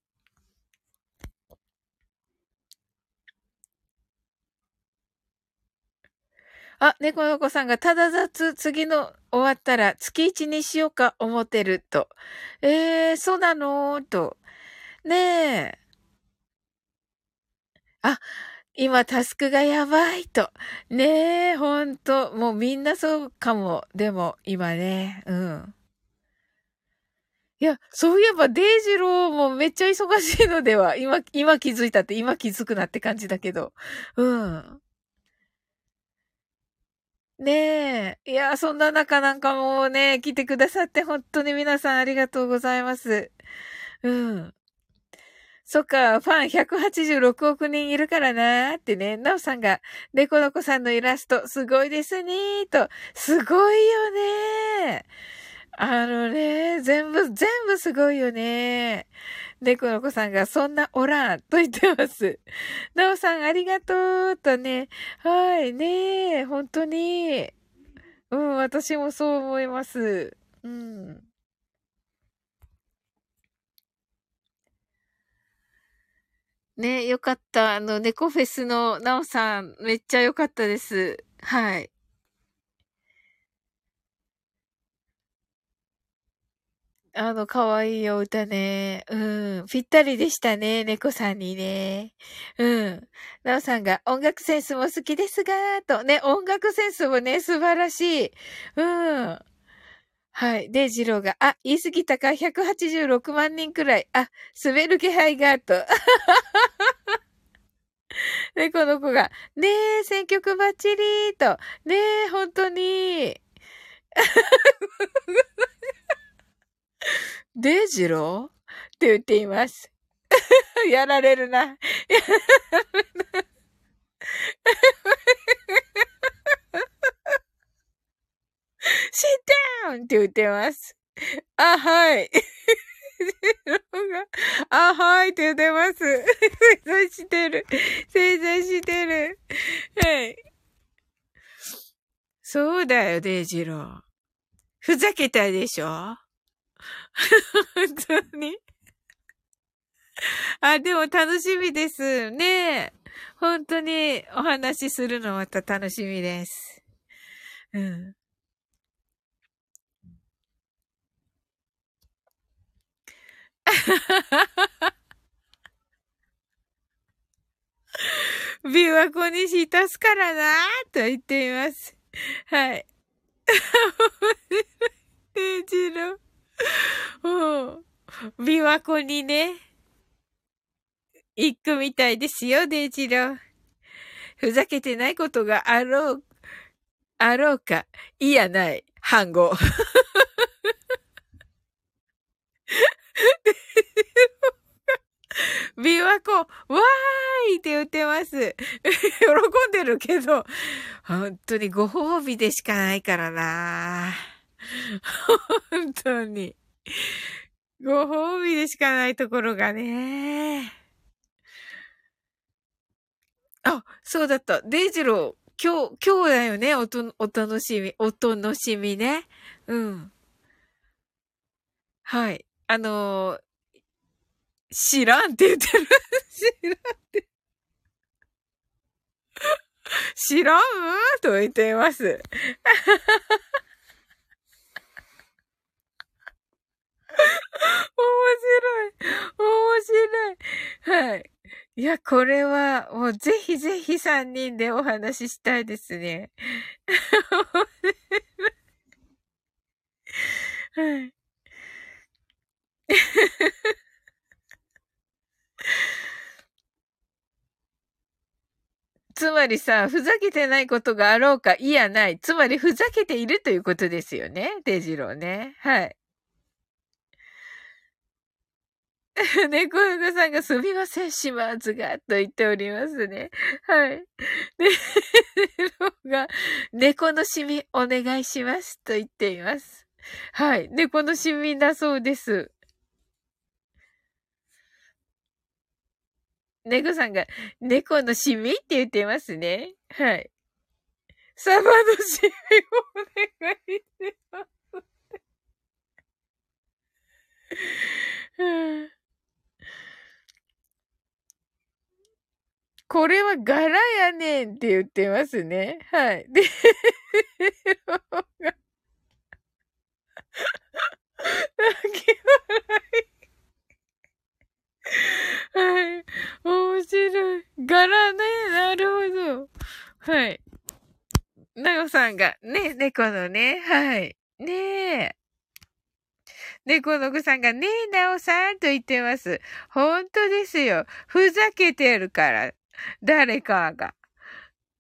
あ、猫の子さんがただ雑、次の終わったら月一にしようか思ってると。えー、そうなの？と。ねえ。あ、今タスクがやばいと。ねえ、ほんと。もうみんなそうかも。でも、今ね。うん。いや、そういえばデイジローもめっちゃ忙しいのでは。今、今気づいたって今気づくなって感じだけど。うん。ねえ。いや、そんな中なんかもうね、来てくださって本当に皆さんありがとうございます。うん。そっか、ファン186億人いるからなーってね、なおさんが、猫の子さんのイラスト、すごいですねーと、すごいよねー。あのね、全部、全部すごいよねー。猫の子さんが、そんなおらんと言ってます。なおさん、ありがとうとね、はい、ねー、本当に。うん、私もそう思います。うん。ね、よかった。あの、猫フェスのなおさん、めっちゃよかったです。はい。あの、可愛いお歌ね。うん。ぴったりでしたね。猫さんにね。うん。なおさんが音楽センスも好きですが、と。ね、音楽センスもね、素晴らしい。うん。はい。で、ジローが、あ、言い過ぎたか、186万人くらい。あ、滑る気配が、と。で、この子が、ねえ、選曲バッチリと。ねえ、本当に。デイジロー？って言っています。やられるな。やられるな。シッダウンって言ってます。あ、はい。あ、はいって言ってます。正座してる。正座してる。はい。そうだよ、デイジロー。ふざけたでしょ？本当に。あ、でも楽しみです。ね本当にお話しするのまた楽しみです。うん。琵琶湖に浸すからなと言っています。はい。デイジロうん。琵琶湖にね、行くみたいですよ、デイジロふざけてないことがあろう、あろうか。いやない。反語。琵琶湖、わーいって言ってます。喜んでるけど、本当にご褒美でしかないからな本当に。ご褒美でしかないところがね。あ、そうだった。デイジロー、今日、今日だよね。おと、お楽しみ、お楽しみね。うん。はい。あのー、知らんって言ってる。知らんって。知らん？と言っています。面白い。面白い。はい。いや、これは、もうぜひぜひ三人でお話ししたいですね。はい。つまりさ、ふざけてないことがあろうか、いやない。つまりふざけているということですよね。デジローね。はい。猫猫さんがすみません、しまずが、と言っておりますね。はい。で、が、猫のシミお願いします、と言っています。はい。猫のシミだそうです。猫さんが、猫のシミ？って言ってますね。はい。サバのシミをお願いします。これは柄やねんって言ってますね。はい。で、泣き笑い。はい。面白い。柄ね。なるほど。はい。なおさんが、ね、猫のね。はい。ねえ。猫のぐさんが、ねえ、なおさんと言ってます。本当ですよ。ふざけてるから。誰かが。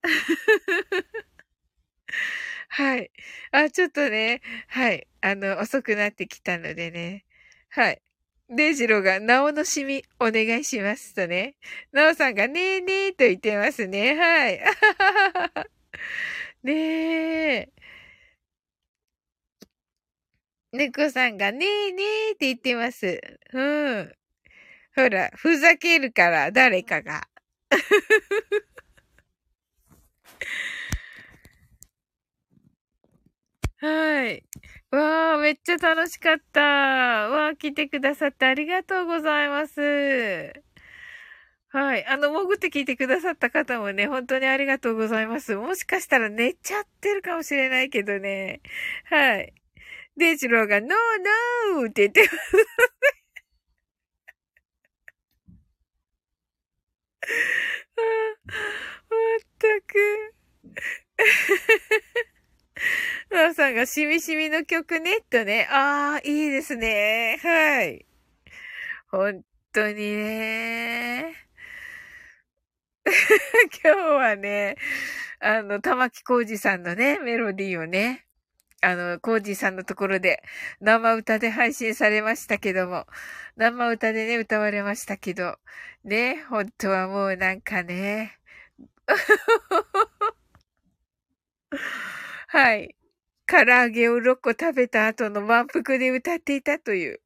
はい。あ、ちょっとね、はい。あの、遅くなってきたのでね。はい。デイジローが、なおのしみ、お願いしますとね。なおさんが、ねえねえと言ってますね。はい。ねえ。猫さんが、ねえねえって言ってます。うん。ほら、ふざけるから、誰かが。はい。わあ、めっちゃ楽しかった。わあ、来てくださってありがとうございます。はい。あの、潜って聞いてくださった方もね、本当にありがとうございます。もしかしたら寝ちゃってるかもしれないけどね。はい。デイジローが、ノーノーって言ってます。まったく。ノーさんがしみしみの曲ね、とね。ああ、いいですね。はい。本当にね。今日はね、あの、玉木浩二さんのね、メロディーをね、あの、浩二さんのところで生歌で配信されましたけども、生歌でね、歌われましたけど、ね、本当はもうなんかね、はい。唐揚げを6個食べた後の満腹で歌っていたという。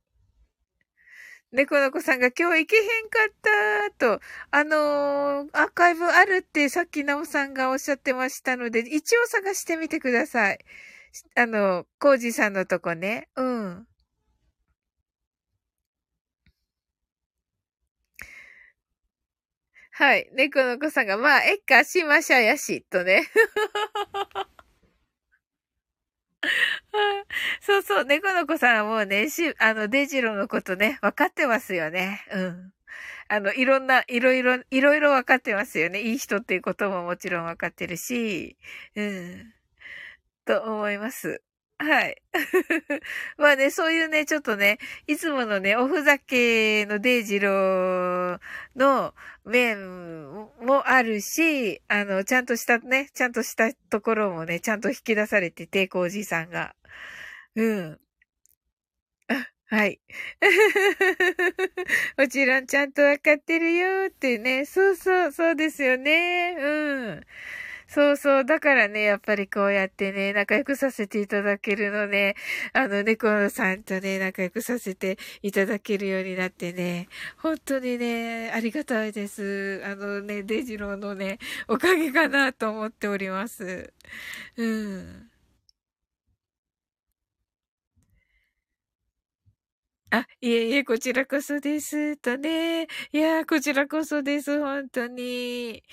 猫の子さんが今日行けへんかったと、あのー、アーカイブあるってさっきなおさんがおっしゃってましたので、一応探してみてください。あの、コージさんのとこね。うん。はい。猫の子さんが、まあ、えっか、しましゃやし、とね。そうそう、猫の子さんはもうね、し、あの、デジロのことね、分かってますよね。うん。あの、いろんな、いろいろ、いろいろ分かってますよね。いい人っていうことももちろん分かってるし、うん。と思います。はい。まあね、そういうね、ちょっとね、いつものね、おふざけのデイジローの面もあるし、あの、ちゃんとしたね、ちゃんとしたところもね、ちゃんと引き出されてて、コージさんが。うん。はい。もちろんちゃんとわかってるよってね。そうそう、そうですよね。うん。そうそう。だからね、やっぱりこうやってね、仲良くさせていただけるので、あの、猫さんとね、仲良くさせていただけるようになってね、本当にね、ありがたいです。あのね、デジローのね、おかげかなと思っております。うん。あ、いえいえ、こちらこそです。とね。いや、こちらこそです。本当に。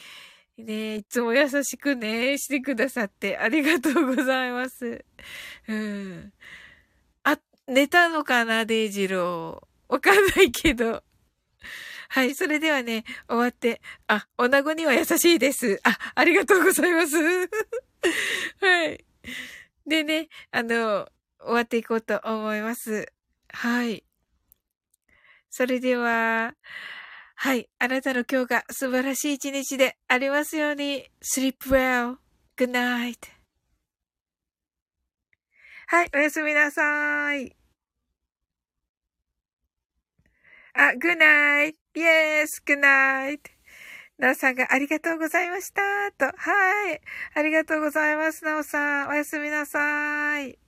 ねいつも優しくね、してくださってありがとうございます。うん。あ、寝たのかな、デイジロー。わかんないけど。はい、それではね、終わって、あ、女子には優しいです。あ、ありがとうございます。はい。でね、あの、終わっていこうと思います。はい。それでは、はい。あなたの今日が素晴らしい一日でありますように。sleep well. good night. はい。おやすみなさい。あ、good night. yes, good night. なおさんがありがとうございました。と。はい。ありがとうございます。なおさん。おやすみなさい。